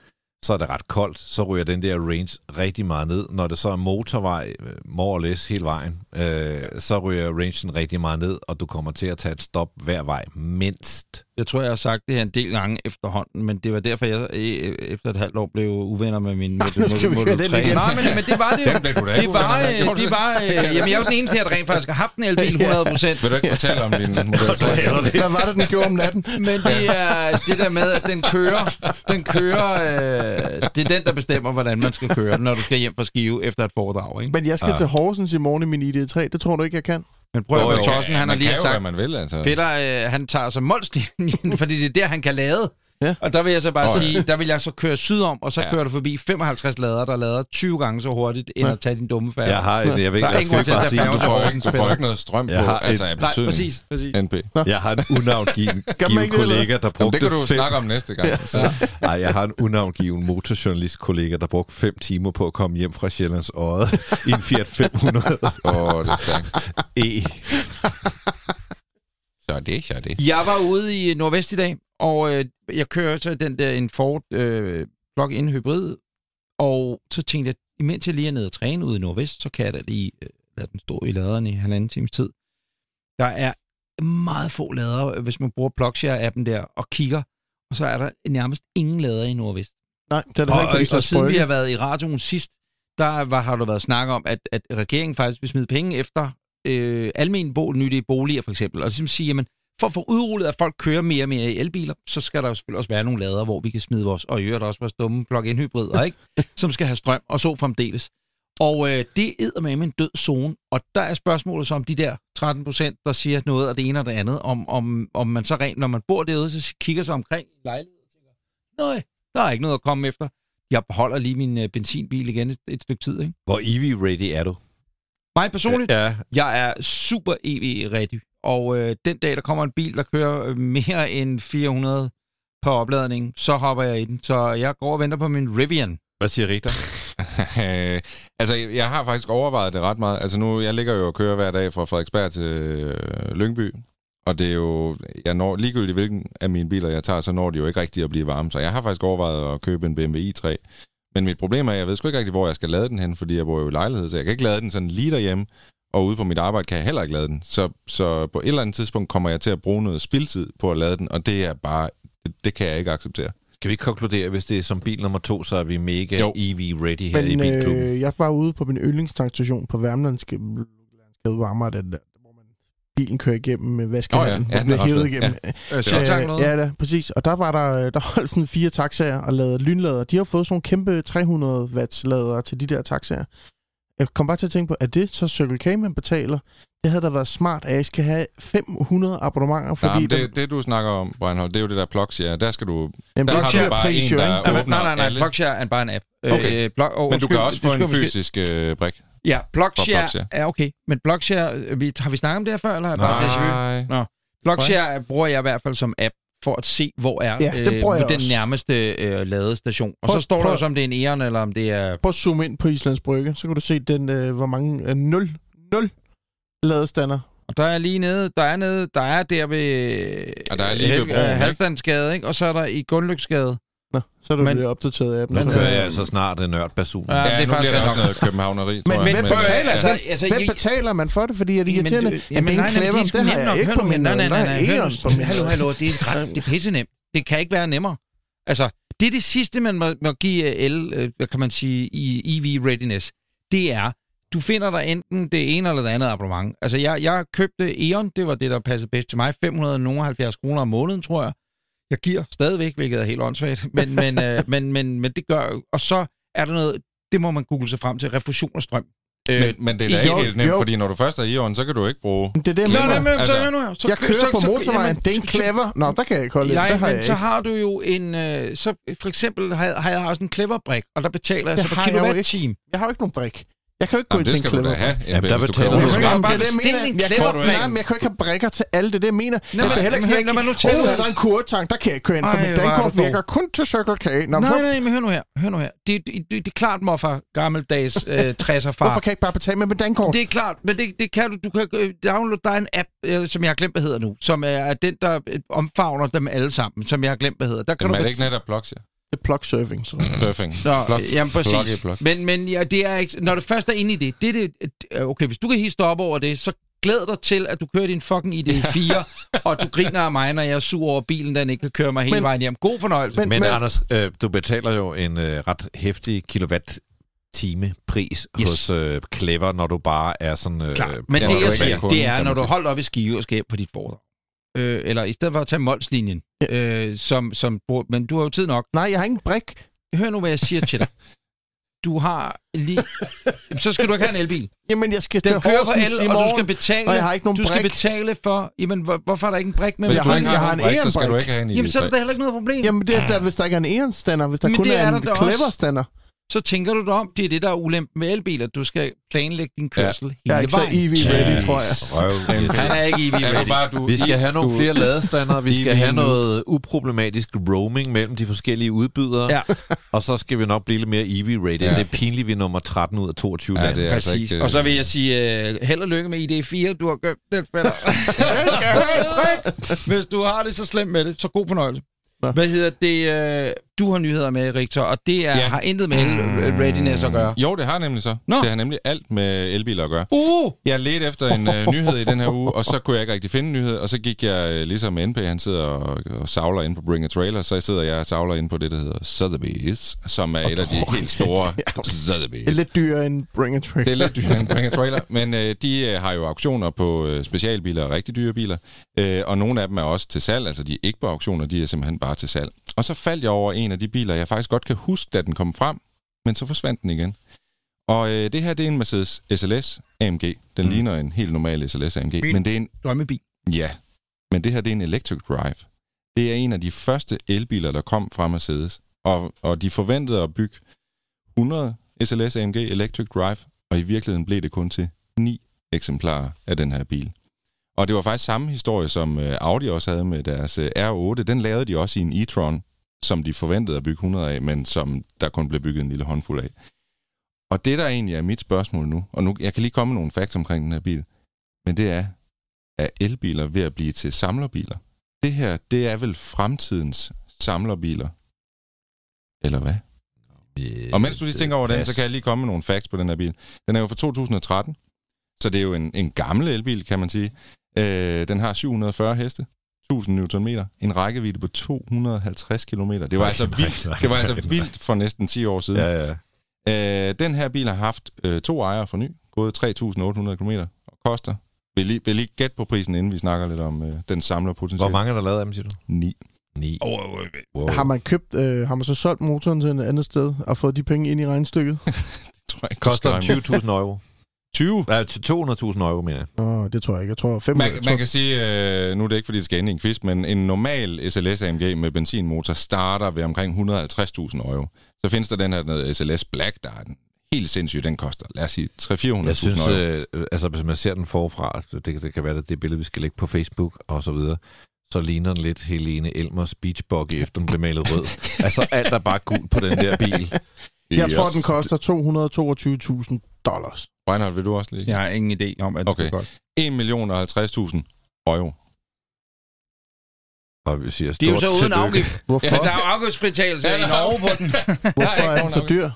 så er det ret koldt, så ryger den der range rigtig meget ned. Når det så er motorvej, øh, more or less hele vejen, øh, så ryger rangen rigtig meget ned, og du kommer til at tage et stop hver vej, mindst. Jeg tror, jeg har sagt det her en del gange efterhånden, men det var derfor, jeg øh, efter et halvt år blev uvenner med min Model høre den 3. igen. Nej, men, men det var det jo. Det ikke var, med. øh, det var, øh, jamen jeg er jo den eneste her, der rent faktisk har haft en elbil 100 procent. Vil du ikke fortælle om din Model 3? Hvad var det, den gjorde om natten? Men det er det der med, at den kører, den kører, øh, det er den, der bestemmer, hvordan man skal køre når du skal hjem fra Skive efter et foredrag, ikke? Men jeg skal Ja. til Horsens i morgen i min ID3. Det tror du ikke, jeg kan? Men prøv at høre, Torsten, han har lige sagt, man vil, altså. Peter, øh, han tager så målslinjen, fordi det er der, han kan lade. Ja. Og der vil jeg så bare ja. sige, der vil jeg så køre sydom, og så Ja. kører du forbi 55 lader, der lader 20 gange så hurtigt, end Ja. at tage din dumme færge. Jeg har, en, jeg ved ikke, jeg skal ikke bare sige, du får, ikke, du får ikke noget strøm Jeg på, har altså af Nej, præcis, præcis. NP. jeg har en unavngiven kollega, der Jamen, brugte det kan du fem snakke om næste gang. Så. Nej, jeg har en unavngiven motorjournalist-kollega, der brugte fem timer på at komme hjem fra Sjællands Odde i en Fiat 500 Åh, det er stærkt. E. Så er det, så er det. Jeg var ude i Nordvest i dag, og øh, jeg kører så den der en Ford øh, plug-in hybrid, og så tænkte jeg, imens jeg lige er nede og træne ude i Nordvest, så kan jeg da lige øh, lade den stå i laderen i halvanden times tid. Der er meget få lader, hvis man bruger PlugShare-appen der og kigger, og så er der nærmest ingen lader i Nordvest. Nej, det er der Og, ikke og, Islands og siden vi har været i radioen sidst, der var, har der været snak om, at, at regeringen faktisk vil smide penge efter øh, almen bo, nyttige boliger for eksempel, og ligesom sige, jamen, for at få udrullet, at folk kører mere og mere i elbiler, så skal der jo selvfølgelig også være nogle lader, hvor vi kan smide vores, og i øvrigt også vores dumme plug-in hybrider, ikke? som skal have strøm, og så fremdeles. Og øh, det er med en død zone, og der er spørgsmålet så om de der 13 procent, der siger noget af det ene og det andet, om, om, om man så rent, når man bor derude, så kigger sig omkring i lejligheden og tænker, nej, der er ikke noget at komme efter. Jeg beholder lige min øh, benzinbil igen et, et stykke tid. Ikke? Hvor EV-ready er du? Mig personligt, Ja, jeg er super EV-ready, og øh, den dag, der kommer en bil, der kører øh, mere end 400 på opladning, så hopper jeg i den. Så jeg går og venter på min Rivian. hvad siger Rita? Altså, jeg har faktisk overvejet det ret meget. Altså nu, jeg ligger jo og kører hver dag fra Frederiksberg til øh, Lyngby. Og det er jo, jeg når, ligegyldigt hvilken af mine biler jeg tager, så når de jo ikke rigtigt at blive varme. Så jeg har faktisk overvejet at købe en BMW i3. Men mit problem er, at jeg ved sgu ikke rigtig, hvor jeg skal lade den hen, fordi jeg bor jo i lejlighed, så jeg kan ikke lade den sådan lige derhjemme, og ude på mit arbejde kan jeg heller ikke lade den. Så, så på et eller andet tidspunkt kommer jeg til at bruge noget spildtid på at lade den, og det er bare, det, det kan jeg ikke acceptere. Skal vi ikke konkludere, hvis det er som bil nummer to, så er vi mega Jo. EV-ready her i Men bilklubben? øh, jeg var ude på min yndlingstankstation på Værmlandske Varmere, den der, hvor man bilen kører igennem med vaskehallen, Nå ja, ja, og den er bliver hævet igennem. Øh, Øh, Shottank ja, da, præcis. Og der var der, der holdt sådan fire taxaer og lavede lynlader. De har fået sådan nogle kæmpe 300 watts ladere til de der taxaer. Jeg kom bare til at tænke på, er det så Circle K, man betaler? Det havde da været smart, at jeg skal have 500 abonnementer, fordi dem- det, det, du snakker om, Breinholt, det er jo det der Plugshare. Der skal du... Jamen, Der det er har du bare pris, en, der ikke? Nej, nej, nej, nej. alle. Plugshare er bare en app. Okay. Øh, blog, oh, Men du kan også få det en fysisk øh, brik. Ja, Blockshare Blockshare. er okay. Men Blockshare, øh, vi, har vi snakket om det her før, eller er det bare vu? Nej. Blockshare bruger jeg i hvert fald som app for at se, hvor er Ja, øh, den også. nærmeste øh, ladestation. Og Prøv- så står der prøv- jo, som det er en Eon, eller om det er... Prøv at zoome ind på Islands Brygge, så kan du se, den, øh, hvor mange... Øh, 0, 0 ladestander. Og der er lige nede, der er nede, der er der ved... Og der er lige ved broen, øh, ikke? Halvdansgade, ikke? Og så er der i Gundløksgade. Nå, så er du Men- blevet opdateret af appen. Nu Så- kører jeg altså snart en nørdbasun. Ja, Ja, det er nu faktisk bliver der også noget københavneri, Men tror jeg. hvem Men, betaler? øh, altså, altså, Hvem jeg- betaler man for det? Fordi er det Jamen, irriterende? det- Jamen, det er en clever, det er det har nemt jeg nok. ikke Hør på nu, min... nej, nej, nej, nej. Hallo, hallo, det er, ret, det er pisse nemt. Det kan ikke være nemmere. Altså, det er det sidste, man må, må give øh, el, øh, hvad kan man sige, i EV readiness. Det er, du finder der enten det ene eller det andet abonnement. Altså, jeg, jeg købte Eon, det var det, der passede bedst til mig. 570 kroner om måneden, tror jeg. Jeg giver stadigvæk, hvilket er helt åndssvagt. Men, men, øh, men, men, men det gør Og så er der noget, det må man google sig frem til, refusion af strøm. Øh, Men, men det er da ikke Jo, helt nemt, jo. fordi når du først er i orden, så kan du ikke bruge... Det er det, jeg Nå, nej, men så Altså, hør nu her. Så, Jeg kører så, på så- motorvejen. jamen, Det er en så- clever. Nå, der kan jeg ikke holde Nej, det. har men jeg så ikke. har du jo en... Øh, så for eksempel har, har jeg også en clever brik, og der betaler jeg så per kilowatt-time. Jeg har jo ikke nogen brik. Jeg kan jo ikke gå Jamen, til det en skal du clever. da have, Jamen, Ebbe, der betaler du Jeg kan bare det jeg mener. en får, brik. nej, men jeg kan jo ikke have brækker til alle. Det det, jeg mener. Nå, Jeg kan heller ikke sige, når man nu at tæller- oh, der er en kurvetank, der kan jeg ikke køre ind, for mit dankort virker kun til Circle K. Nå, Nej, nej, men hør nu her. Hør nu her. Det, det, det, det er klart, morfar, gammeldags øh, 60'er far. hvorfor kan jeg ikke bare betale med mit dankort? Det er klart, men det, det kan du. Du kan øh, downloade, der er en app, øh, som jeg har glemt, hvad hedder nu, som er den, der øh, omfavner dem alle sammen, som jeg har glemt, hvad hedder. Der kan Men du er det ikke netop blogs, ja? Det er plug surfing. Så. Surfing. Nå, jamen Plug i præcis. blok. Men, men ja, det er ikke, når du først er inde i det, det det, øh, okay, hvis du kan hisse op over det, så glæd dig til, at du kører din fucking ID4, og du griner af mig, når jeg er sur over bilen, den ikke kan køre mig hele Men- vejen hjem. God fornøjelse. Men- Men, men Anders, øh, du betaler jo en øh, ret hæftig kilowatt-time pris Yes. hos øh, Clever, når du bare er sådan... Øh, Klar. Men det, jeg er siger, det er, når du holder op i skive og skal hjem på dit foredrag. Øh, eller i stedet for at tage Mols-linjen, øh, som, som, men du har jo tid nok. Nej, jeg har ingen brik. Hør nu, hvad jeg siger til dig. Du har lige... Så skal du ikke have en elbil. Jamen, jeg skal Den kører på el, og du skal betale... og jeg har ikke nogen du skal brik. betale for... Jamen, hvor, hvorfor er der ikke en brik med? Hvis Jeg du har ikke har har en brik, så skal du ikke have en Jamen, så er ID3. der heller ikke noget problem. Jamen, det er der, hvis der ikke er en Eon-stander. Hvis der Men kun det er er en der da også. Clever-stander. Så tænker du dig om, det er det, der er ulempen med elbiler. Du skal planlægge din kørsel Jeg er hele ikke så vejen. EV-ready, tror jeg. Røv. Han er ikke EV Ja, ready. bare du, Vi skal have nogle du- flere ladestandere, vi skal EV have noget uproblematisk roaming mellem de forskellige udbydere, Ja. og så skal vi nok blive lidt mere EV-rated. Ja. Ja. Det er pinligt, vi er nummer 13 ud af 22 Ja, lande. det er altså Præcis. ikke... Og så vil jeg sige, uh, held og lykke med ID4. Du har købt den spiller. Hvis du har det så slemt med det, så god fornøjelse. Hvad hedder det? Uh, du har nyheder med, Rigtig, og det er, Ja. har intet med el- readiness at gøre. Jo, det har nemlig så. Nå. Det har nemlig alt med elbiler at gøre. Uh! Jeg ledte efter en uh, nyhed i den her uge, og så kunne jeg ikke rigtig finde en nyhed, og så gik jeg, uh, ligesom NP, han sidder og, og savler ind på Bring a Trailer, så sidder jeg og savler ind på det, der hedder Sotheby's, som er et af de helt store Det er Sotheby's. lidt dyrere end Bring a Train. Det er lidt dyrere end Bring a Trailer, men øh, de øh, har jo auktioner på øh, specialbiler og rigtig dyre biler, øh, og nogle af dem er også til salg, altså de er ikke på auktioner, de er simpelthen bare til salg. Og så faldt jeg over en af de biler, jeg faktisk godt kan huske, da den kom frem, men så forsvandt den igen. Og øh, det her, det er en Mercedes SLS AMG. Den Mm. mm. ligner en helt normal SLS AMG, Min- men det er en, Drømmebil. ja, men det her, det er en electric drive. Det er en af de første elbiler, der kom fra Mercedes, og, og de forventede at bygge 100 SLS AMG Electric Drive, og i virkeligheden blev det kun til 9 eksemplarer af den her bil. Og det var faktisk samme historie, som øh, Audi også havde med deres øh, R8. Den lavede de også i en e-tron, som de forventede at bygge 100 af, men som der kun blev bygget en lille håndfuld af. Og det, der egentlig er mit spørgsmål nu, og nu jeg kan lige komme med nogle facts omkring den her bil, men det er, er elbiler ved at blive til samlerbiler? Det her, det er vel fremtidens samlerbiler? Eller hvad? Yeah, Og mens du lige tænker over den, så kan jeg lige komme med nogle facts på den her bil. Den er jo fra 2013, så det er jo en, en gammel elbil, kan man sige. Øh, den har 740 heste, 1000 Nm, en rækkevidde på 250 km. Det var altså vildt, nej, det var altså vildt for næsten 10 år siden. Ja, ja. Øh, den her bil har haft øh, to ejere for ny, gået 3.800 km og koster. Vil lige, vil lige gætte på prisen, inden vi snakker lidt om øh, den samler potentiale? Hvor mange er der lavet af dem, siger du? 9. 9. Oh, oh, oh. Wow. Har man købt, øh, har man så solgt motoren til et andet sted og fået de penge ind i regnstykket? Tror jeg, ikke, Koster skal regne med. 20.000 euro. 20? Ja, til 200.000 euro, mener jeg. Åh, det tror jeg ikke. Jeg tror 5 Man, man kan sige, øh, nu er det ikke, fordi det skal ende i en quiz, men en normal SLS AMG med benzinmotor starter ved omkring 150.000 euro. Så findes der den her den SLS Black, der er den helt sindssyg. Den koster, lad os sige, 300-400.000 Jeg synes, euro. øh, altså hvis man ser den forfra, det, det kan være det, det billede, vi skal lægge på Facebook og så videre, så ligner den lidt Helene Elmers beachbuggy, efter den blev malet rød. altså alt er bare gult på den der bil. Jeg tror, Yes. den koster 222.000 dollars. Reinhold, vil du også lige? Jeg har ingen idé om, at det Okay. skal godt. 1 million og 50.000 euro. Og vi siger Det er jo så uden afgift. Hvorfor? Ja, der er jo afgiftsfritagelse Ja, i er Norge på den. Hvorfor er den så dyr?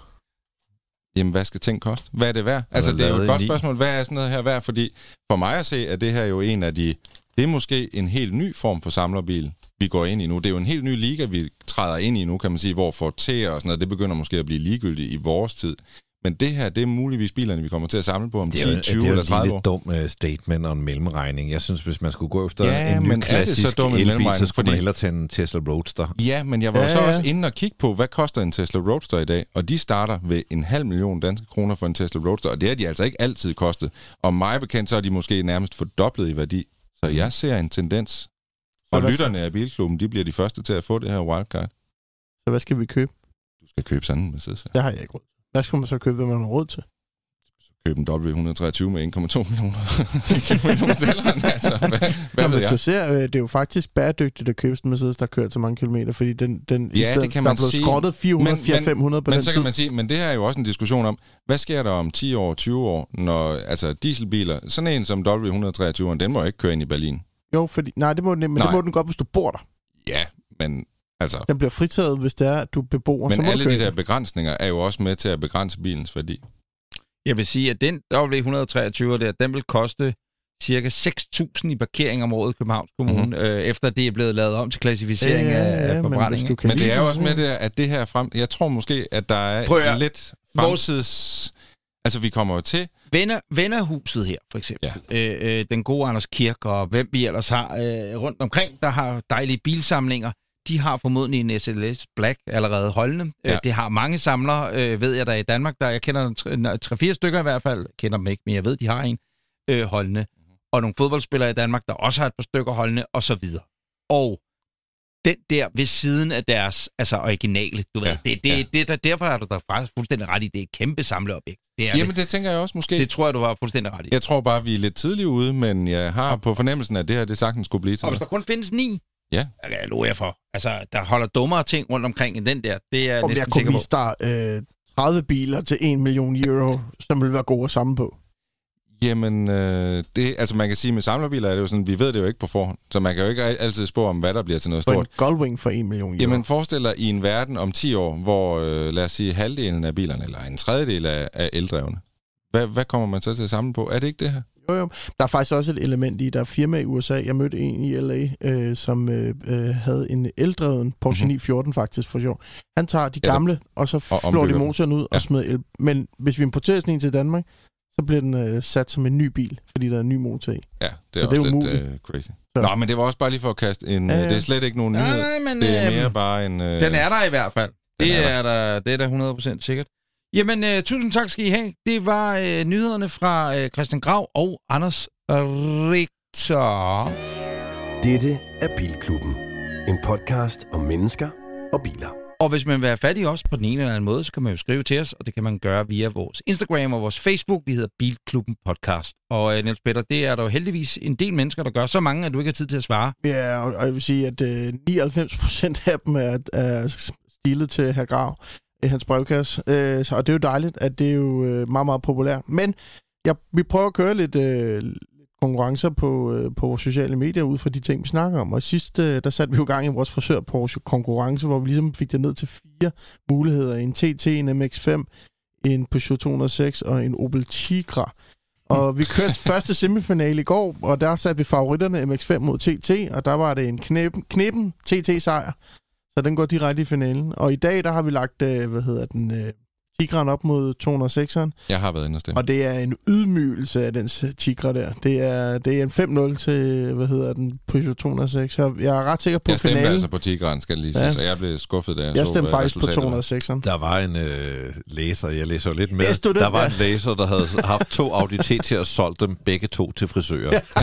Jamen, hvad skal ting koste? Hvad er det værd? Altså, er det er jo et godt spørgsmål. Hvad er sådan noget her værd? Fordi for mig at se, at det her jo en af de... Det er måske en helt ny form for samlerbil, vi går ind i nu. Det er jo en helt ny liga, vi træder ind i nu, kan man sige, hvor Forte og sådan noget, det begynder måske at blive ligegyldigt i vores tid. Men det her, det er muligvis bilerne, vi kommer til at samle på om 10, Det er jo, 20 det er jo eller et 30 år. dum uh, statement og en mellemregning. Jeg synes, hvis man skulle gå efter Ja, en ny men er det så klassisk dum en elbil, så skulle man Fordi- hellere tage en Tesla Roadster. Ja, men jeg var Ja, så ja. også inde og kigge på, hvad koster en Tesla Roadster i dag? Og de starter ved en halv million danske kroner for en Tesla Roadster, og det har de altså ikke altid kostet. Og mig bekendt, så er de måske nærmest fordoblet i værdi. Så jeg ser en tendens. Og lytterne af Bilklubben, de bliver de første til at få det her wildcard. Så hvad skal vi købe? Du skal købe sådan en Mercedes. Det har jeg ikke råd. Hvad skal man så købe, hvad man har råd til? Købe en W123 med 1,2 millioner kilometer tælleren. Altså, hvad, hvad Nå, ved jeg? du ser, øh, det er jo faktisk bæredygtigt at købe en Mercedes, der kører så mange kilometer, fordi den, den i Ja, stedet, det kan der man er blevet skrottet 400-500 på Men den så tid. kan man sige, men det her er jo også en diskussion om, hvad sker der om 10 år, 20 år, når altså dieselbiler, sådan en som W123, den må ikke køre ind i Berlin. Jo, fordi, nej, det må, den, men Nej. det må den godt, hvis du bor der. Ja, men altså, Den bliver fritaget, hvis det er, at du beboer. men alle de der begrænsninger er jo også med til at begrænse bilens værdi. Jeg vil sige, at den W123 der, den vil koste cirka 6.000 i parkering om året i Københavns Kommune, mm-hmm. øh, efter det er blevet lavet om til klassificering Ja, af, ja, af men forbrænding. kan Men det er jo også med det, at det her frem... Jeg tror måske, at der er Prøv lidt fremtids... Altså, vi kommer jo til... Venner, vennerhuset her, for eksempel. Ja. Øh, øh, den gode Anders Kirk og hvem vi ellers har øh, rundt omkring, der har dejlige bilsamlinger. De har formodentlig en SLS Black allerede holdende. Ja. Ja. Øh, det har mange samlere, øh, ved jeg, der er i Danmark. Der, jeg kender tre- tre-fire stykker i hvert fald. Jeg kender dem ikke, men jeg ved, de har en øh, holdende. Og nogle fodboldspillere i Danmark, der også har et par stykker holdende, og så videre. Og den der ved siden af deres altså originale, du ved, Ja, det, det, ja. det, det, der, derfor er du da faktisk fuldstændig ret i, det er et kæmpe samleobjekt. Det er Jamen, det tænker jeg også måske. det. det tror jeg, du var fuldstændig ret i. Jeg tror bare, vi er lidt tidligt ude, men jeg har på fornemmelsen, at det her, det sagtens skulle blive til Og hvis der kun findes ni, Ja. jeg kan jer for. Altså, der holder dummere ting rundt omkring end den der. Det er jeg Om jeg næsten kunne sikker på. vise dig øh, 30 biler til 1 million euro, som ville være gode at samle på. Jamen, øh, det, altså man kan sige, med samlerbiler er det jo sådan, vi ved det jo ikke på forhånd, så man kan jo ikke altid spå om, hvad der bliver til noget For stort. en Gullwing for 1 million euro. Jamen forestil dig i en verden om 10 år, hvor øh, lad os sige halvdelen af bilerne, eller en tredjedel af, af eldrevne, hvad, hvad kommer man så til at samle på? Er det ikke det her? Jo, jo. Der er faktisk også et element i, der er firma i USA. Jeg mødte en i LA, øh, som øh, øh, havde en eldreven Porsche Mhm. 914 faktisk for sjov. Han tager de Ja, gamle, og så flår de motoren ud Ja. og smider el. Men hvis vi importerer sådan en til Danmark, så bliver den øh, sat som en ny bil, fordi der er en ny motor i. Ja, det er det er også lidt umuligt. øh, crazy. Så. Nå, men det var også bare lige for at kaste en... Ja, Ja, ja. Det er slet ikke nogen Nej, nyhed. nej, men Det er øhm, mere bare en... Øh, den er der i hvert fald. Det er er, der, det er der 100% sikkert. Jamen, øh, tusind tak skal I have. Det var øh, nyhederne fra øh, Christian Grav og Anders Richter. Dette er Bilklubben. En podcast om mennesker og biler. Og hvis man vil have fat i os på den ene eller anden måde, så kan man jo skrive til os, og det kan man gøre via vores Instagram og vores Facebook. Vi hedder Bilklubben Podcast. Og øh, Niels Peter, det er der jo heldigvis en del mennesker, der gør. Så mange, at du ikke har tid til at svare. Ja, og, og jeg vil sige, at øh, 99 procent af dem er, er stilet til herr Grav i hans brevkasse. Øh, så, og det er jo dejligt, at det er jo øh, meget, meget populært. Men jeg, vi prøver at køre lidt, øh, konkurrencer på, øh, på vores sociale medier ud fra de ting, vi snakker om. Og sidst, øh, der satte vi jo gang i vores frisør på vores konkurrence, hvor vi ligesom fik det ned til fire muligheder. En TT, en MX-5, en Peugeot 206 og en Opel Tigra. Og vi kørte første semifinale i går, og der satte vi favoritterne MX-5 mod TT, og der var det en knæben, knæben TT-sejr. Så den går direkte i finalen. Og i dag, der har vi lagt, øh, hvad hedder den, øh, Tigran op mod 206'eren. Jeg har været inde og stemme. Og det er en ydmygelse af den Tigra der. Det er, det er en 5-0 til, hvad hedder den, Peugeot 206. Så jeg er ret sikker på jeg stemte finalen. altså på Tigran, skal jeg lige sige, Ja. så jeg blev skuffet, da jeg, Jeg så stemte hvad faktisk på resultatet var. 206'eren. Der var en øh, læser, jeg læser lidt med. Den der var der? en læser, der havde haft to Audi til at solgt dem begge to til frisører.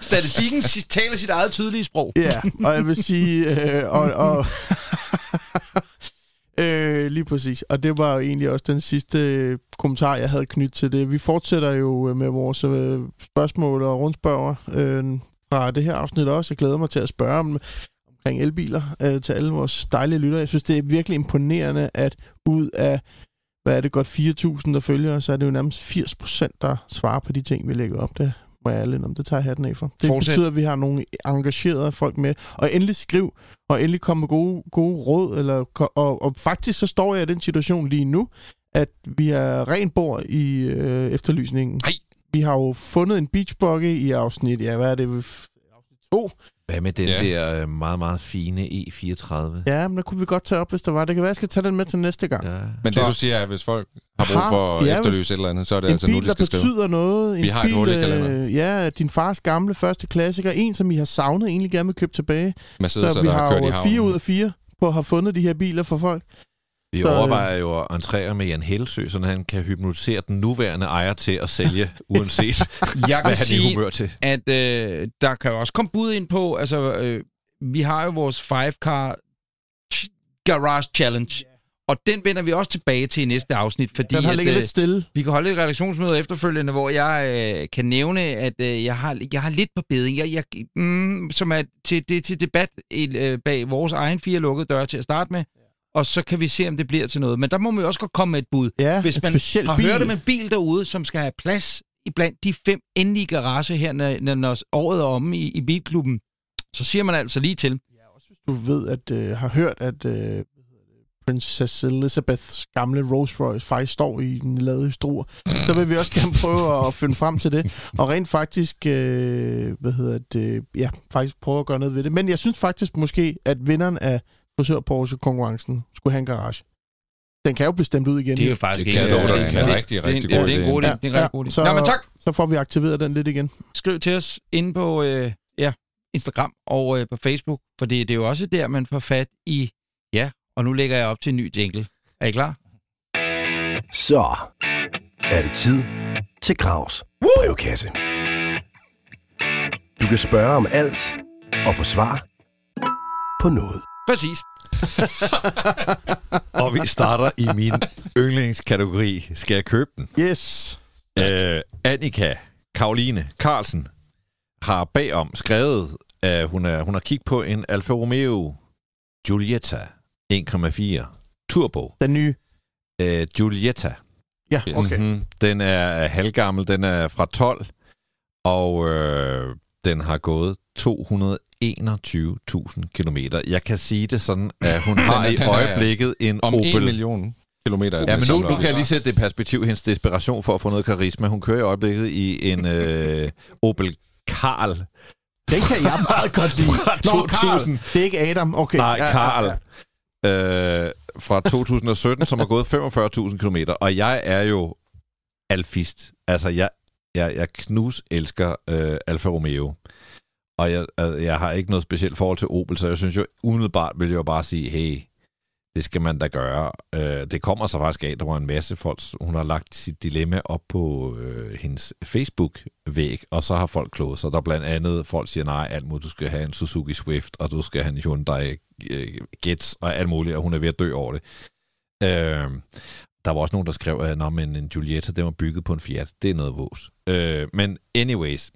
Statistikken taler sit eget tydelige sprog. Ja, og jeg vil sige... Øh, og, og øh, lige præcis. Og det var jo egentlig også den sidste øh, kommentar, jeg havde knyttet til det. Vi fortsætter jo øh, med vores øh, spørgsmål og rundspørger øh, fra det her afsnit også. Jeg glæder mig til at spørge om omkring elbiler øh, til alle vores dejlige lyttere. Jeg synes, det er virkelig imponerende, at ud af hvad er det, godt 4.000, der følger så er det jo nærmest 80 procent, der svarer på de ting, vi lægger op. Det må jeg ærlig om. Det tager jeg hatten af for. Det Fortsæt. betyder, at vi har nogle engagerede folk med. Og endelig skriv, og endelig komme med gode, gode råd. Eller, og, og faktisk så står jeg i den situation lige nu, at vi er rent bord i øh, efterlysningen. Ej. Vi har jo fundet en beachbuggy i afsnit, ja, hvad er det? Afsnit 2. Hvad med den Ja. der øh, meget, meget fine E34? Ja, men der kunne vi godt tage op, hvis der var. Det kan være, jeg skal tage den med til næste gang. Ja. Men det, du siger, er, at hvis folk har brug for at ja, efterlyse et eller andet, så er det en altså bil, nu, de der skal skrive. betyder noget. En Vi har et bil, hul i kalenderen. øh, Ja, din fars gamle første klassiker. En, som I har savnet, egentlig gerne vil købe tilbage. Mercedes, Så vi der har har kørt i jo havnen. fire ud af fire på at have fundet de her biler for folk. Vi Så, øh, overvejer jo at entrere med Jan Helsø, så han kan hypnotisere den nuværende ejer til at sælge, uanset Jeg hvad kan han er i sige, humør til. at øh, der kan jo også komme bud ind på, altså, øh, vi har jo vores 5-car ch- Garage Challenge, og den vender vi også tilbage til i næste afsnit, fordi Den har at, ligget øh, lidt stille. vi kan holde et redaktionsmøde efterfølgende, hvor jeg øh, kan nævne, at øh, jeg, har, jeg har lidt på beding, jeg, jeg, mm, som er til, det, er til debat øh, bag vores egen fire lukkede døre til at starte med, og så kan vi se, om det bliver til noget. Men der må man jo også godt komme med et bud. Ja, Hvis man har bil. hørt om en bil derude, som skal have plads i blandt de fem endelige garage her, når, når, året er omme i, i bilklubben, så siger man altså lige til. Du ved, at øh, har hørt, at øh, Princess Elizabeths gamle Rolls Royce faktisk står i den lade historie. Så vil vi også gerne prøve at finde frem til det. Og rent faktisk, øh, hvad hedder det, ja, faktisk prøve at gøre noget ved det. Men jeg synes faktisk måske, at vinderen af frisør Porsche konkurrencen skulle have en garage. Den kan jo blive stemt ud igen. Det er jo faktisk Det kan ikke... dig, det- det er en det- rigtig, rigtig god Det er en god idé. idé. Det er en rigtig god idé. så- Nå, men tak. Så får vi aktiveret den lidt igen. Skriv til os inde på øh, ja, Instagram og øh, på Facebook, for det, det er jo også der, man får fat i... Ja, og nu lægger jeg op til en ny jingle. Er I klar? Så er det tid til Gravs brevkasse. Du kan spørge om alt og få svar på noget. Præcis. Og vi starter i min yndlingskategori. Skal jeg købe den? Yes. Øh, Annika Karoline Carlsen har bagom skrevet, at hun, er, hun har kigget på en Alfa Romeo Giulietta 1,4 Turbo. Den nye. Øh, Giulietta. Ja, okay. Mm-hmm. Den er halvgammel, den er fra 12, og øh, den har gået 221.000 kilometer. Jeg kan sige det sådan, at hun har Den i den øjeblikket en Om Opel... en million kilometer. er Ja, men nu, nu kan jeg lige sætte det i perspektiv, hendes desperation for at få noget karisma. Hun kører i øjeblikket i en øh, Opel Karl. Den kan jeg meget godt lide. Fra Nå, Karl. 2000. Det er ikke Adam. Okay. Nej, Ja, ja, Karl. ja. Øh, fra 2017, som har gået 45.000 km. Og jeg er jo alfist. Altså, jeg, jeg, jeg knus elsker øh, Alfa Romeo. Og jeg, øh, jeg har ikke noget specielt forhold til Opel, så jeg synes jo umiddelbart vil jeg jo bare sige, hey, det skal man da gøre. Øh, det kommer så faktisk af, der var en masse folk, hun har lagt sit dilemma op på øh, hendes Facebook-væg, og så har folk kloget sig. Der blandt andet, folk siger, nej, alt muligt, du skal have en Suzuki Swift, og du skal have en Hyundai øh, Getz, og alt muligt, og hun er ved at dø over det. Øh, der var også nogen, der skrev, at men en Giulietta, den var bygget på en Fiat. Det er noget vås. Øh, men anyways,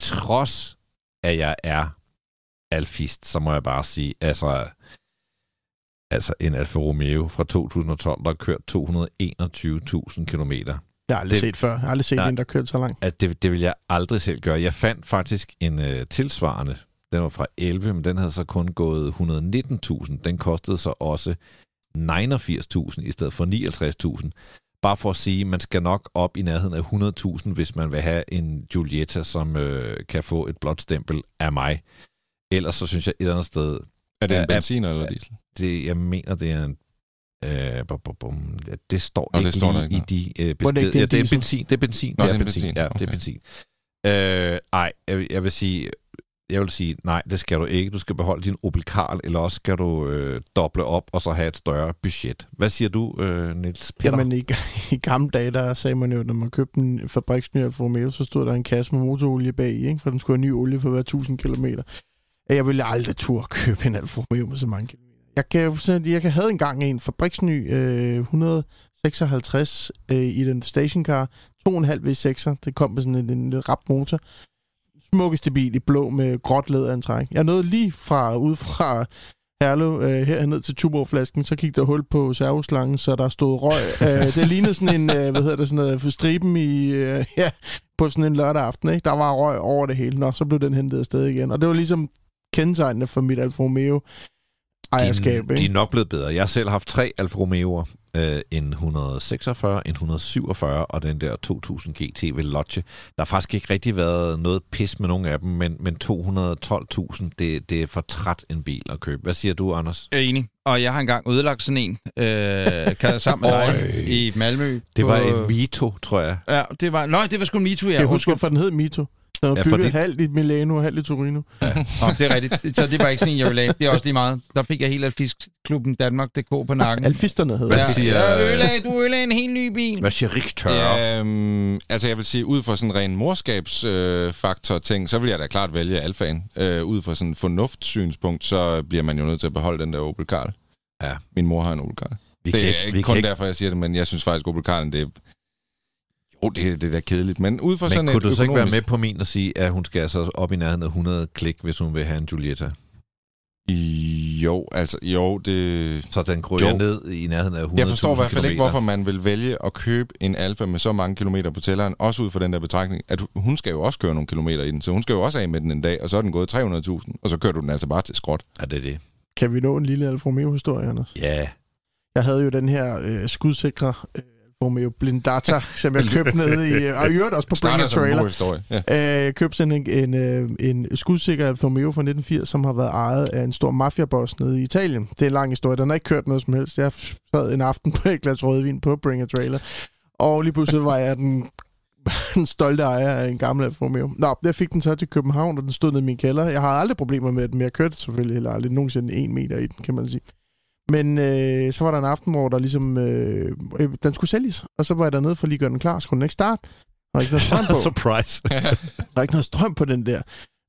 trods at jeg er alfist, så må jeg bare sige, altså, altså en Alfa Romeo fra 2012, der har kørt 221.000 kilometer. Jeg har aldrig Det- set før. Jeg har aldrig set Nej. en, der kørte så langt. at det, det vil jeg aldrig selv gøre. Jeg fandt faktisk en øh, tilsvarende, den var fra 11, men den havde så kun gået 119.000. Den kostede så også 89.000 i stedet for 59.000. Bare for at sige, at man skal nok op i nærheden af 100.000, hvis man vil have en Giulietta, som øh, kan få et blåt stempel af mig. Ellers så synes jeg et eller andet sted, Er det en benzin eller diesel? det, jeg mener, det er en... Øh, bum, bum, bum, det står Nå, det ikke står der lige ikke, i de øh, er det beskeder. ikke Ja, det det er benzin. Det er benzin. Nå, det er det er benzin. benzin. Ja, det Okay. er benzin. Øh, ej, jeg, jeg vil sige... Jeg vil sige, nej, det skal du ikke. Du skal beholde din Opel Karl, eller også skal du øh, doble op og så have et større budget. Hvad siger du, øh, Niels Peter? Jamen, i, i gamle dage, der sagde man jo, når man købte en fabriksny Alfa Romeo, så stod der en kasse med motorolie bag i, ikke? for den skulle have ny olie for hver 1000 km. Jeg ville aldrig turde købe en Alfa Romeo med så mange kilometer. Jeg kan, jo jeg kan havde engang en fabriksny øh, 156 øh, i den stationcar, 2,5 V6'er. Det kom med sådan en, en lidt rap motor. Smukkeste bil i blå med gråt læderantræk. Jeg nåede lige fra, ud fra Herlev øh, her ned til Tuborg-flasken, så gik der hul på servoslangen, så der stod røg. øh, det lignede sådan en, øh, hvad hedder det, sådan noget, for striben i, øh, ja, på sådan en lørdag aften, ikke? Der var røg over det hele. Nå, så blev den hentet afsted igen. Og det var ligesom kendetegnende for mit Alfa Romeo ejerskab, de, de er nok blevet bedre. Jeg har selv haft tre Alfa Romeo'er. Øh, en 146, en 147 og den der 2000 GT ved Lodge. Der har faktisk ikke rigtig været noget pis med nogen af dem, men, men 212.000, det, det er for træt en bil at købe. Hvad siger du, Anders? Jeg er enig. Og jeg har engang ødelagt sådan en, øh, kan jeg sammen med dig, i Malmø. Det var på- en Mito, tror jeg. Ja, det var... Nå, det var sgu en MeToo, ja. Jeg husker, hvorfor den hed Mito. Den var Ja, bygget fordi- halvt i Milano og halvt i Torino. Nå, det er rigtigt. Så det var ikke sådan en, jeg ville have. Det er også lige meget. Der fik jeg helt Alfisk-klubben Danmark.dk på nakken. Alfisterne hed Hvad det. siger- Ja, du ødelagde en helt ny bil. Hvad siger Richter? Ja. Øhm, altså jeg vil sige, ud fra sådan en ren morskabsfaktor øh, ting, så vil jeg da klart vælge alfaen. Øh, ud fra sådan en fornuftssynspunkt, så bliver man jo nødt til at beholde den der Opel Karl. Ja. Min mor har en Opel Karl. Vi det er ikke, vi kun ikke, derfor, jeg siger det, men jeg synes faktisk, Opel Karlen, det er... Jo, det, er- det er da kedeligt, men ud fra men sådan kunne et du så ikke være med på min og sige, at hun skal altså op i nærheden af 100 klik, hvis hun vil have en Giulietta? Jo, altså, jo, det... Så den kryger Jo. ned i nærheden af 100 Jeg forstår i hvert fald ikke, hvorfor man vil vælge at købe en Alfa med så mange kilometer på tælleren, også ud fra den der betragtning, at hun skal jo også køre nogle kilometer i den, så hun skal jo også af med den en dag, og så er den gået 300.000, og så kører du den altså bare til skrot. Ja, det er det. Kan vi nå en lille Alfa Romeo-historie, Anders? Ja. Jeg havde jo den her øh, skudsikre øh, Romeo Blindata, som jeg købte nede i... Øh, og i øvrigt også på Bring a Starter som en Trailer. historie. Ja. Øh, jeg købte sådan en, en, øh, en skudsikker Romeo fra 1980, som har været ejet af en stor mafiaboss nede i Italien. Det er en lang historie. Den har ikke kørt noget som helst. Jeg sad en aften på et glas rødvin på Bring a Trailer. Og lige pludselig var jeg den, den stolte ejer af en gammel Alfa Romeo. Nå, jeg fik den så til København, og den stod nede i min kælder. Jeg har aldrig problemer med den, men jeg kørte selvfølgelig heller aldrig nogensinde en meter i den, kan man sige. Men øh, så var der en aften, hvor der ligesom... Øh, øh, den skulle sælges, og så var jeg dernede for lige at gøre den klar. Skulle den ikke starte? Der var ikke noget strøm på. Surprise. Der er ikke noget strøm på den der.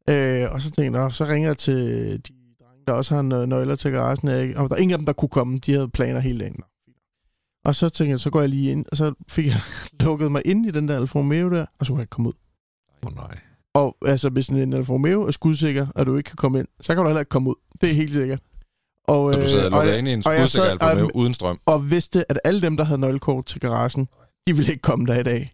Øh, og så tænkte jeg, "Nå, så ringer jeg til de drenge, der også har nø- nøgler til garagen. Jeg, og der er ingen af dem, der kunne komme. De havde planer hele dagen. Og så tænkte jeg, så går jeg lige ind, og så fik jeg lukket mig ind i den der Alfa Romeo der, og så kunne jeg ikke komme ud. Åh oh, nej. Og altså, hvis en Alfa Romeo er skudsikker, og du ikke kan komme ind, så kan du heller ikke komme ud. Det er helt sikkert. Og, Så du sidder og, lukket jeg, inde i en og jeg skudsikker sad- Alfa Romeo um, uden strøm. og vidste, at alle dem, der havde nøglekort til garagen, de ville ikke komme der i dag.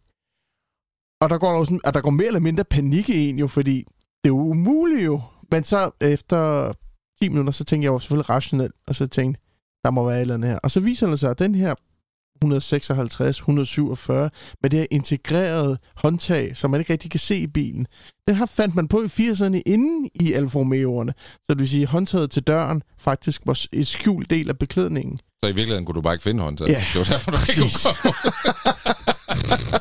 Og der går, sådan, og der går mere eller mindre panik i en jo, fordi det er jo umuligt jo. Men så efter 10 minutter, så tænkte jeg jo selvfølgelig rationelt, og så tænkte der må være et eller andet her. Og så viser det sig, at den her 156, 147, med det her integrerede håndtag, som man ikke rigtig kan se i bilen, den her fandt man på i 80'erne inde i Alfa Romeo'erne. Så det vil sige, at håndtaget til døren faktisk var et skjult del af beklædningen. Så i virkeligheden kunne du bare ikke finde håndtaget. Ja, det var derfor, du ikke præcis. kunne komme.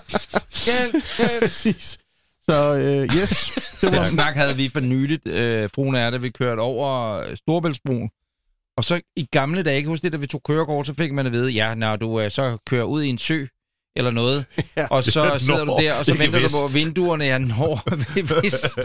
Hjælp, hjælp. Præcis. Så øh, yes, det var Den snak havde vi for nyligt, øh, fruen er, da vi kørte over Storbæltsbroen. Og så i gamle dage, jeg kan huske det, da vi tog kørekort, så fik man at vide, ja, når du øh, så kører ud i en sø eller noget, Ja. og så sidder du der, og så venter du på vinduerne, ja, når, hvis,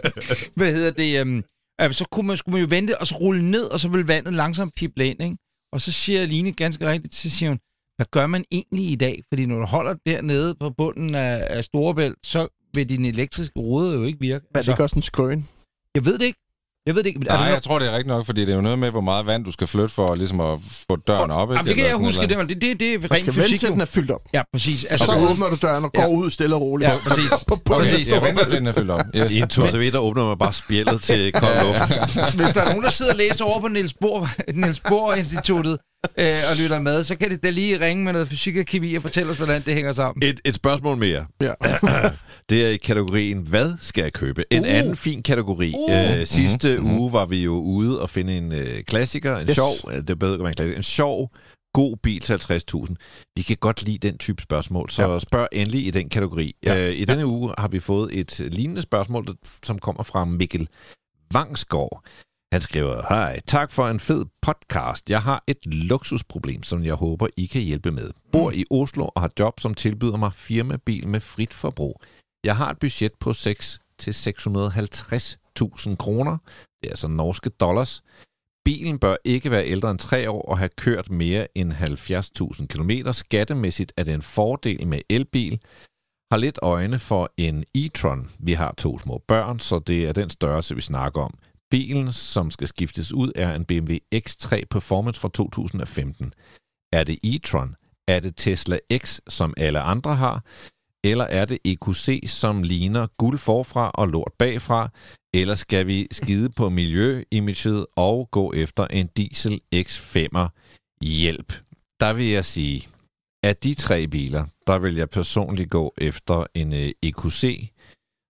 hvad hedder det, øhm, øh, så kunne man, skulle man jo vente, og så rulle ned, og så ville vandet langsomt pible ind, ikke? Og så siger Line ganske rigtigt, så siger hun, hvad gør man egentlig i dag? Fordi når du holder dernede på bunden af, af Storebælt, så vil din elektriske ruder jo ikke virke. Men det er ikke også en skrøn. Jeg ved det ikke. Jeg ved det ikke. Nej, jeg tror, det er rigtigt nok, fordi det er jo noget med, hvor meget vand du skal flytte for ligesom at få døren op. Jamen, det kan jeg huske. Det, det, det, det er Man rent skal vente fysik. til, jo. den er fyldt op. Ja, præcis. Og Altså, så åbner du døren og går Ja. ud stille og roligt. Ja, præcis. På, på, Okay, Præcis. jeg venter til, den er fyldt op. Yes. I en tur så vidt, der åbner man bare spjældet til kold luft. Hvis der er nogen, der sidder og læser over på Niels Bohr, Niels Bohr Instituttet øh, og lytter med, så kan det da lige ringe med noget fysik og kemi og fortælle os, hvordan det hænger sammen. Et, et spørgsmål mere. Ja. Det er i kategorien, hvad skal jeg købe? En Uh. anden fin kategori. Uh. Øh, sidste Mhm, mhm. uge var vi jo ude og finde en øh, klassiker, en Yes. sjov, øh, det er bedre en klassiker, en sjov, god bil til 50.000. Vi kan godt lide den type spørgsmål, så ja. spørg endelig i den kategori. Ja. Ja. Øh, I denne uge har vi fået et lignende spørgsmål, der- som kommer fra Mikkel Vangsgaard. Han skriver, hej, tak for en fed podcast. Jeg har et luksusproblem, som jeg håber, I kan hjælpe med. Bor i Oslo og har job, som tilbyder mig firmabil med frit forbrug. Jeg har et budget på 6 til 650.000 kroner. Det er altså norske dollars. Bilen bør ikke være ældre end 3 år og have kørt mere end 70.000 km. Skattemæssigt er det en fordel med elbil. Har lidt øjne for en e-tron. Vi har to små børn, så det er den størrelse, vi snakker om. Bilen, som skal skiftes ud, er en BMW X3 Performance fra 2015. Er det e-tron? Er det Tesla X, som alle andre har? Eller er det EQC, som ligner guld forfra og lort bagfra? Eller skal vi skide på miljøimaget og gå efter en diesel X5'er? Hjælp. Der vil jeg sige, at de tre biler, der vil jeg personligt gå efter en øh, EQC,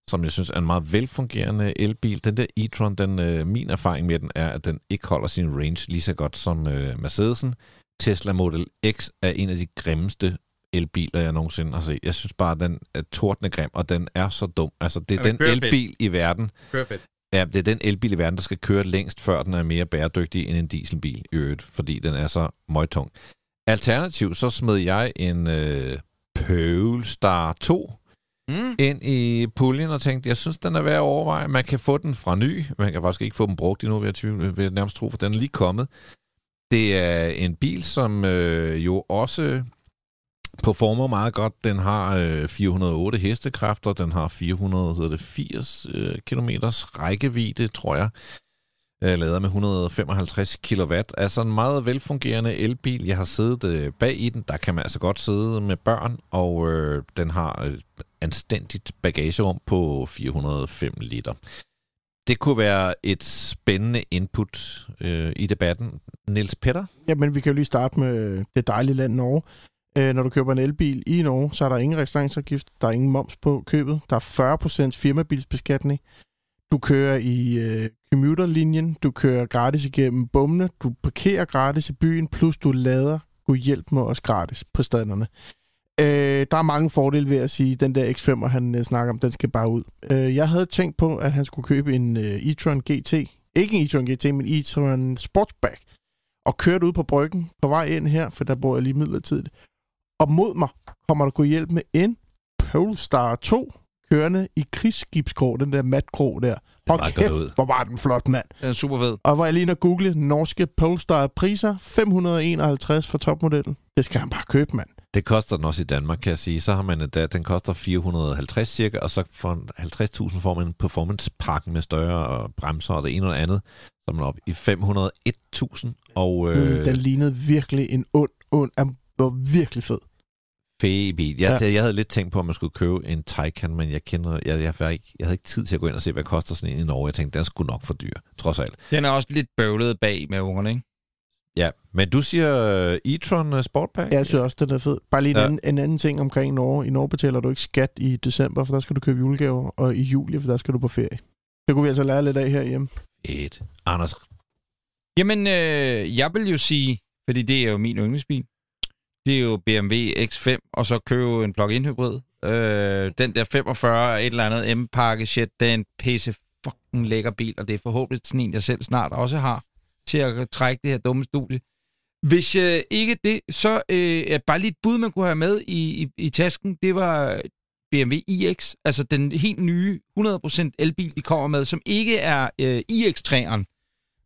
som jeg synes er en meget velfungerende elbil. Den der e-tron, den, øh, min erfaring med den er, at den ikke holder sin range lige så godt som øh, Mercedesen. Tesla Model X er en af de grimmeste elbiler, jeg nogensinde har set. Jeg synes bare, at den er tordende grim, og den er så dum. Altså, det er Ja, den fedt. elbil i verden. Ja, det er den elbil i verden, der skal køre længst, før den er mere bæredygtig end en dieselbil i øvrigt, fordi den er så møgtung. Alternativt, så smed jeg en øh, Polestar 2 Mm. ind i puljen og tænkte, jeg synes, den er værd at overveje. Man kan få den fra ny. Man kan faktisk ikke få den brugt endnu, vil jeg, tvivl, vil jeg nærmest tro, for den er lige kommet. Det er en bil, som øh, jo også performer meget godt. Den har øh, 408 hestekræfter, den har 480 øh, km rækkevidde, tror jeg. Øh, lader med 155 kW. Altså en meget velfungerende elbil. Jeg har siddet øh, bag i den. Der kan man altså godt sidde med børn, og øh, den har et anstændigt bagagerum på 405 liter. Det kunne være et spændende input øh, i debatten. Nils Petter? Jamen, vi kan jo lige starte med det dejlige land Norge. Øh, når du køber en elbil i Norge, så er der ingen registreringsafgift, der er ingen moms på købet, der er 40% firmabilsbeskatning, du kører i øh, commuterlinjen, du kører gratis igennem bommene, du parkerer gratis i byen, plus du lader kunne hjælpe mig også gratis på staderne. Øh, der er mange fordele ved at sige, at den der X5, han øh, snakker om, den skal bare ud. Øh, jeg havde tænkt på, at han skulle købe en øh, e-tron GT. Ikke en e-tron GT, men e-tron Sportsback. Og kørte ud på bryggen på vej ind her, for der bor jeg lige midlertidigt. Og mod mig kommer der kunne hjælpe med en Polestar 2, kørende i krigsskibsgrå, den der matgrå der. Meget kæft, ud. hvor var den flot, mand. Den er super fed. Og hvor jeg lige og google norske Polestar priser, 551 for topmodellen. Det skal han bare købe, mand. Det koster den også i Danmark, kan jeg sige. Så har man endda, den koster 450 cirka, og så for 50.000 får man en performance pakke med større bremser og det ene og det andet. Så er man op i 501.000, og Øh, øh, den lignede virkelig en ond, ond, den var virkelig fed. Fed bil. Jeg, Ja. jeg havde lidt tænkt på, at man skulle købe en Taycan, men jeg kender, jeg, jeg, jeg, ikke, jeg havde ikke tid til at gå ind og se, hvad koster sådan en i Norge. Jeg tænkte, den skulle nok for dyr, trods alt. Den er også lidt bøvlet bag med ungerne, ikke? Ja, men du siger uh, e-tron uh, Sportpack? Jeg synes også, den er fed. Bare lige en, Ja. anden, en anden ting omkring Norge. I Norge betaler du ikke skat i december, for der skal du købe julegaver, og i juli, for der skal du på ferie. Det kunne vi altså lære lidt af herhjemme. Et. Anders, Jamen, øh, jeg vil jo sige, fordi det er jo min yndlingsbil, det er jo BMW X5, og så købe en plug-in hybrid. Øh, den der 45 et eller andet M-pakke shit, det er en pisse fucking lækker bil, og det er forhåbentlig sådan en, jeg selv snart også har, til at trække det her dumme studie. Hvis øh, ikke det, så øh, er bare lige et bud, man kunne have med i, i, i tasken, det var BMW iX, altså den helt nye 100% elbil, de kommer med, som ikke er øh, iX3'eren,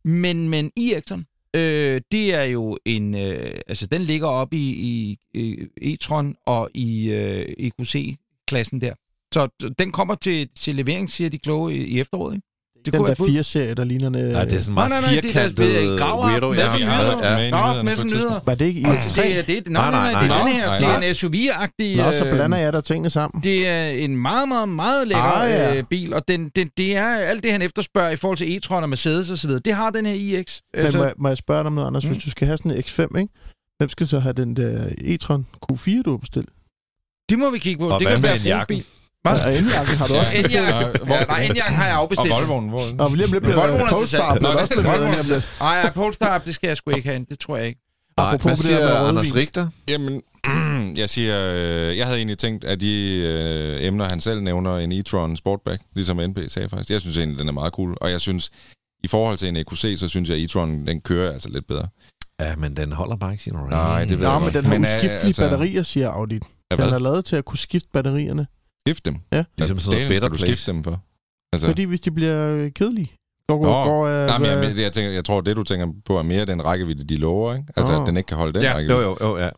men, men iX'eren, øh, det er jo en, øh, altså den ligger op i, i, i e-tron og i øh, EQC-klassen der. Så den kommer til, til levering, siger de kloge, i, i efteråret, ikke? Det Den der være bud. 4-serie, der ligner... Nej, det er sådan Nej, meget nej, nej, det er- firkantet det er weirdo. Ja, ja, ja. Grav med sådan. Var det ikke i Og X3? det er det. Nej, Nej, nej, nej, nej, det er nej. den her. Nej, Det er nej. en SUV-agtig... Nå, så øh, blander jeg der tingene sammen. Det er en meget, meget, meget lækker Ah, ja. øh, bil, og den, den, det er alt det, han efterspørger i forhold til e-tron og Mercedes og så videre. Det har den her iX. Altså, må, jeg- må jeg spørge dig om noget, Anders? Mm. Hvis du skal have sådan en X5, ikke? Hvem skal så have den der e-tron Q4, du har bestilt? det må vi kigge på. Og det hvad kan med være en jakken? Hvad? Og Enjakken har du også. Enjakken. Ja, nej, Enjakken har jeg Og afbestilt. Volvoen, hvor... Og lige om lidt bliver Volvoen er der til salg. Polestar, Nå, det- med Volvoen. Nej, ja, Polestar, det skal jeg sgu ikke have. Det tror jeg ikke. Nej, hvad det der siger. Anders Richter? Jamen, jeg siger, øh, jeg havde egentlig tænkt, at de øh, emner, han selv nævner, en e-tron Sportback, ligesom NP sagde faktisk. Jeg synes egentlig, den er meget cool, og jeg synes, i forhold til en EQC, så synes jeg, at e-tron, den kører altså lidt bedre. Ja, men den holder bare ikke sin range. Nej, det ved Nå, jeg men den har Men, øh, uskiftelige altså- batterier, siger Audi. Den er lavet til at kunne skifte batterierne. Skifte dem. Ja. Ligesom sådan noget better skal du place. skifte dem for. Altså, Fordi hvis de bliver øh, kedelige. Går, Nå, går, øh, nej, men jeg, jeg, tænker, jeg tror, det du tænker på er mere den rækkevidde, de lover, ikke? Altså, Nå. at den ikke kan holde den Ja, rækkevidde. Jo, jo, jo, ja.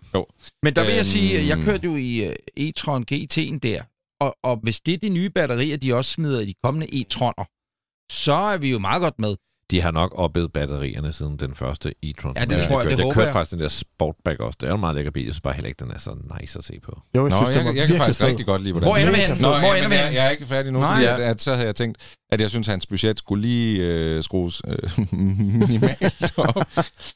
Men der vil jeg Øhm. sige, at jeg kørte jo i øh, e-tron GT'en der, og, og hvis det er de nye batterier, de også smider i de kommende e-troner, så er vi jo meget godt med. De har nok oppet batterierne siden den første e-tron. Ja, det jeg tror jeg, kørte. det Jeg kørte jeg. faktisk den der Sportback også. Det er jo en meget lækker bil. Jeg synes bare heller ikke, den er så nice at se på. Jo, jeg Nå, synes, jeg, jeg, kan faktisk fed. rigtig godt lide, hvordan Hvor ender vi hen? Nå, Hvor ender men vi jeg, jeg er ikke færdig nu, Nej. fordi Ja. at, at, så havde jeg tænkt, at jeg synes, at hans budget skulle lige øh, skrues øh, minimalt op.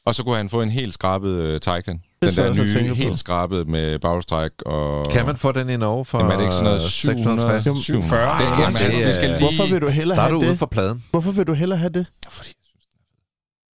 og så kunne han få en helt skrabet øh, Taycan. Den der nye, helt skrabet med bagstræk og... Kan man få den i Norge for Jamen, er det ikke sådan noget 700, 660? 740? Det, Jamen, det det skal er- lige... Hvorfor vil du hellere Der er have du ude det? for pladen. Hvorfor vil du hellere have det? Fordi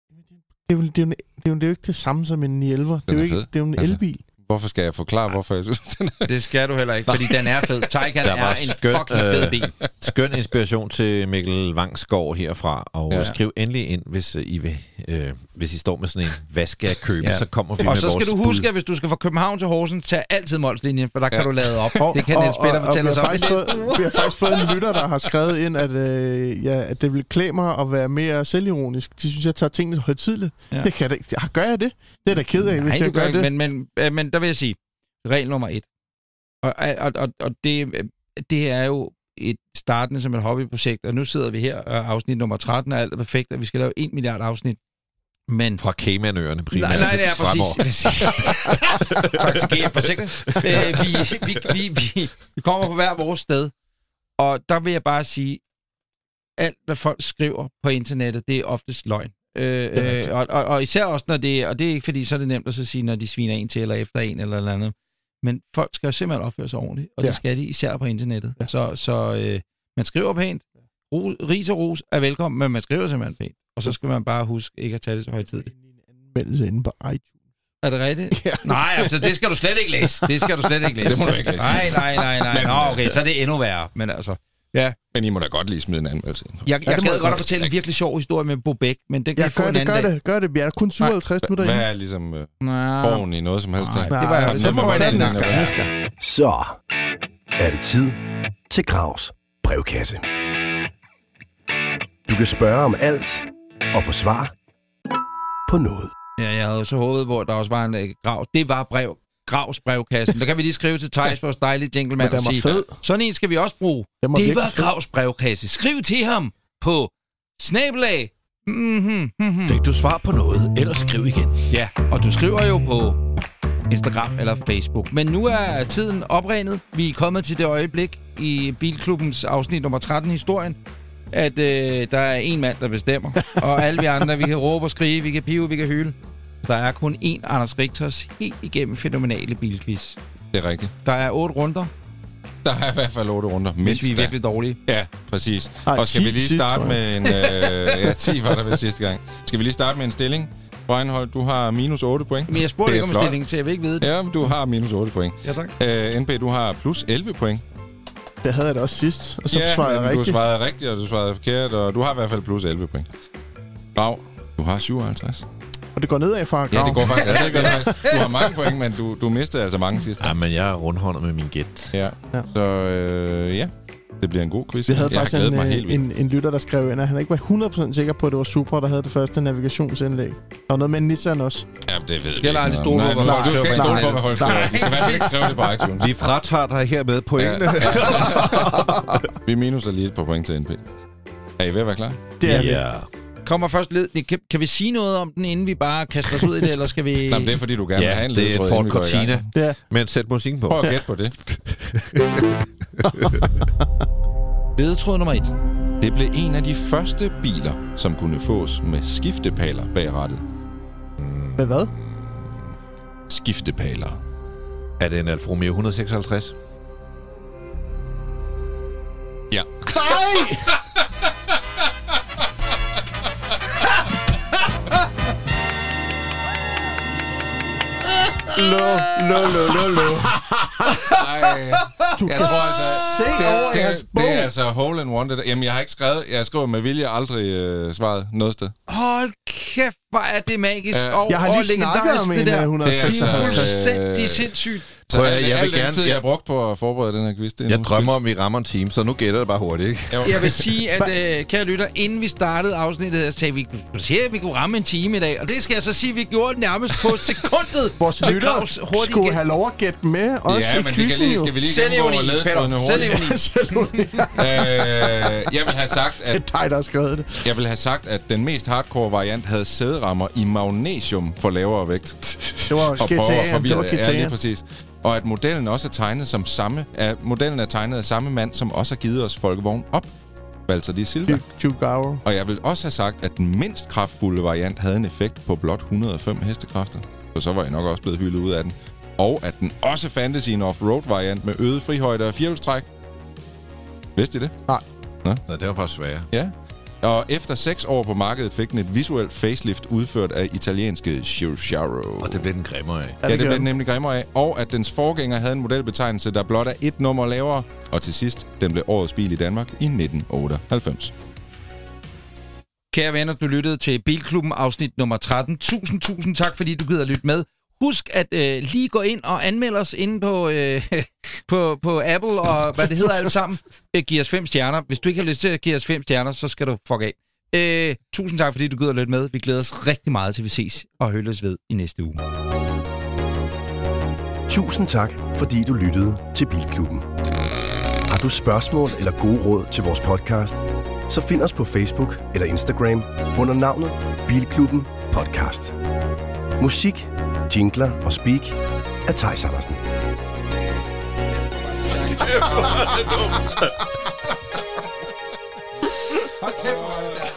jeg synes, Det er jo, det er jo, det er jo, det er jo ikke det samme som en 911. Det er jo, ikke, det er jo en Altså, elbil. Hvorfor skal jeg forklare, hvorfor jeg synes, den er... Det skal du heller ikke, fordi den er fed. Der er var en skønt, fucking fed øh, bil. Skøn inspiration til Mikkel Vangsgaard herfra. Og Ja. ja. skriv endelig ind, hvis øh, I, vil, øh, hvis I står med sådan en, hvad skal jeg købe? Ja. Så kommer vi Og med så vores skal du bud. huske, at hvis du skal fra København til Horsens, tag altid Molslinjen, for der kan Ja. du lade op. Det kan Niels Peter fortælle os om. fået, Vi har faktisk fået en lytter, der har skrevet ind, at, øh, ja, at det vil klæde mig at være mere selvironisk. De synes, jeg tager tingene højtidligt. Ja. Det kan jeg da Gør jeg det? Det er da ked af, hvis Nej, jeg du gør gør ikke, det. men, men, øh, men der vil jeg sige, regel nummer et. Og, og, og, og det, øh, det er jo et startende som et hobbyprojekt, og nu sidder vi her, og afsnit nummer 13 og alt er perfekt, og vi skal lave 1 milliard afsnit. Men Fra Caymanøerne primært. Nej, nej, det er fremover. præcis. tak til GF Forsikring. Øh, vi, vi, vi, vi, vi kommer på hver vores sted, og der vil jeg bare sige, alt hvad folk skriver på internettet, det er oftest løgn. Øh, øh, og, og, og især også, når det og det er ikke fordi, så er det nemt at så sige, når de sviner en til, eller efter en, eller eller andet. Men folk skal jo simpelthen opføre sig ordentligt, og ja. Det skal de især på internettet. Ja. Så, så øh, man skriver pænt, ris og ros er velkommen, men man skriver simpelthen pænt. Og så skal man bare huske ikke at tage det så højtidligt. Anmeldelse inde på iTunes. Er det rigtigt? Ja. Nej, altså det skal du slet ikke læse. Det skal du slet ikke læse. Det må du ikke læse. Nej, nej, nej, nej. Nå, okay, så er det endnu værre. Men altså, Men I må da godt lige smide en anmeldelse ind. jeg, Ja, jeg det må gad godt at fortælle en virkelig sjov historie med Bobæk, men den kan Ja, jeg få gør en det, anden gør dag. det, gør det. Vi er der kun 57 minutter Hvad inde. er ligesom øh, oven i noget som helst Nej, det var jeg- det så må man den. Næste gang. Så er det tid til Gravs brevkasse. Du kan spørge om alt og få svar på noget. Ja, jeg havde så håbet på, at der også var en øh, grav. Det var brev. Gravs brevkassen. Der kan vi lige skrive til Thijs, vores dejlige gentleman, den og sige, fed. sådan en skal vi også bruge. Var Det var fed. Gravs brevkasse. Skriv til ham på snabelag. Mm-hmm, mm-hmm. Fik du svar på noget, ellers skriv igen. Ja, og du skriver jo på Instagram eller Facebook. Men nu er tiden opregnet. Vi er kommet til det øjeblik i Bilklubbens afsnit nummer 13 historien, at øh, der er en mand, der bestemmer. og alle vi andre, vi kan råbe og skrige, vi kan pive, vi kan hyle. Der er kun én Anders Richters helt igennem fænomenale bilquiz. Det er rigtigt. Der er otte runder, Der er i hvert fald otte runder. hvis Mindst vi er virkelig dårlige. Ja, præcis. Ej, og skal 10 vi lige starte med en... Øh, ja, 10 var der ved sidste gang. Skal vi lige starte med en stilling? Breinholt, du har minus 8 point. Men jeg spurgte ikke om stillingen, så jeg vil ikke vide det. Ja, men du har minus 8 point. Ja, tak. Øh, NB, du har plus 11 point. Det havde jeg da også sidst, og så ja, svarede jeg men du rigtigt. svarede rigtigt, og du svarede forkert, og du har i hvert fald plus 11 point. Grav, du har 57. Og det går nedad fra Ja, Grav. det går faktisk. Altså, det går faktisk. Du har mange point, men du, du mistede altså mange sidste Ja, men jeg er rundhåndet med min gæt. Ja. Ja. Så øh, ja, det bliver en god quiz. Vi havde jeg har faktisk en, mig øh, helt en, en lytter, der skrev ind, at han ikke var 100% sikker på, at det var Supra, der havde det første navigationsindlæg. Der var noget med Nissan også. Ja, det ved Skal vi heller ikke aldrig noget om. stole på, hvad du folk skal ikke stole på, hvad folk skriver. Vi skal fald ikke skrive det på iTunes. Vi fratager dig hermed pointene. Vi minuser lige et par point til NP. Er I ved at være klar? Det er vi. Ja. Kommer først led. Kan, kan vi sige noget om den, inden vi bare kaster os ud i det, eller skal vi... Nej, men det er fordi, du gerne vil have Ja, en det er ledtråd, en Ford vi. Cortina. Det er. Men sæt musikken på. Prøv at gætte på det. Ledetråd nummer et. Det blev en af de første biler, som kunne fås med skiftepaler bag rattet. Med hvad? Skiftepaler. Er det en Alfa Romeo 156? Ja. Lo, lo, lo, lo, lo. Ej, Du jeg kan tror altså... se det, over det, jeres det, bog. det er altså hole in one. Det der. Jamen, jeg har ikke skrevet... Jeg skriver med vilje aldrig øh, svaret noget sted. Hold kæft, hvor er det magisk Ja. og, Jeg har og lige snakket legendarisk, om det en der. af Det er 156. Det er altså, fuldstændig øh, sindssygt. Så Prøv at- jeg al vil den gerne- tid, jeg jeg- har brugt på at forberede den her quiz, det er Jeg drømmer om, vi rammer en time, så nu gætter det bare hurtigt, ikke? Jo. Jeg vil sige, at øh, kære lytter, inden vi startede afsnittet, så sagde vi, du siger, at vi kunne ramme en time i dag. Og det skal jeg så sige, at vi gjorde det nærmest på sekundet. Vores lytter skulle igen. have lov at gætte med, også Ja, i men kan quizzen lige, skal vi lige gennemgå Selvironi, ledetrådene Peter. hurtigt. Selvironi. øh, jeg vil have sagt, Det er at dig, der har skrevet det. jeg vil have sagt, at den mest hardcore variant havde sæderammer i magnesium for lavere vægt. Det var at GTA. Det var det. Ja, lige GTA. præcis. Og at modellen også er tegnet som samme... Er, modellen er tegnet af samme mand, som også har givet os Folkevogn op. Altså de Silva. Og jeg vil også have sagt, at den mindst kraftfulde variant havde en effekt på blot 105 hestekræfter. Så så var jeg nok også blevet hyldet ud af den. Og at den også fandtes i en off-road variant med øget frihøjde og firehjulstræk. Vidste I det? Nå, det var faktisk svære. Ja. Og efter seks år på markedet fik den et visuelt facelift udført af italienske Giugiaro. Og det blev den grimmere af. Ja, det gør blev den den. nemlig grimmere af. Og at dens forgænger havde en modelbetegnelse, der blot er et nummer lavere. Og til sidst, den blev årets bil i Danmark i 1998. Kære venner, du lyttede til Bilklubben afsnit nummer 13. Tusind, tusind tak, fordi du gider lytte med. Husk at øh, lige gå ind og anmelde os inde på, øh, på, på Apple og hvad det hedder alt sammen. Øh, giv os fem stjerner. Hvis du ikke har lyst til at give os fem stjerner, så skal du fuck af. Øh, tusind tak, fordi du gider lytte med. Vi glæder os rigtig meget til, vi ses og høres ved i næste uge. Tusind tak, fordi du lyttede til Bilklubben. Har du spørgsmål eller gode råd til vores podcast? Så find os på Facebook eller Instagram under navnet Bilklubben Podcast. Musik, jingler og speak af Thijs Andersen. Hold kæft,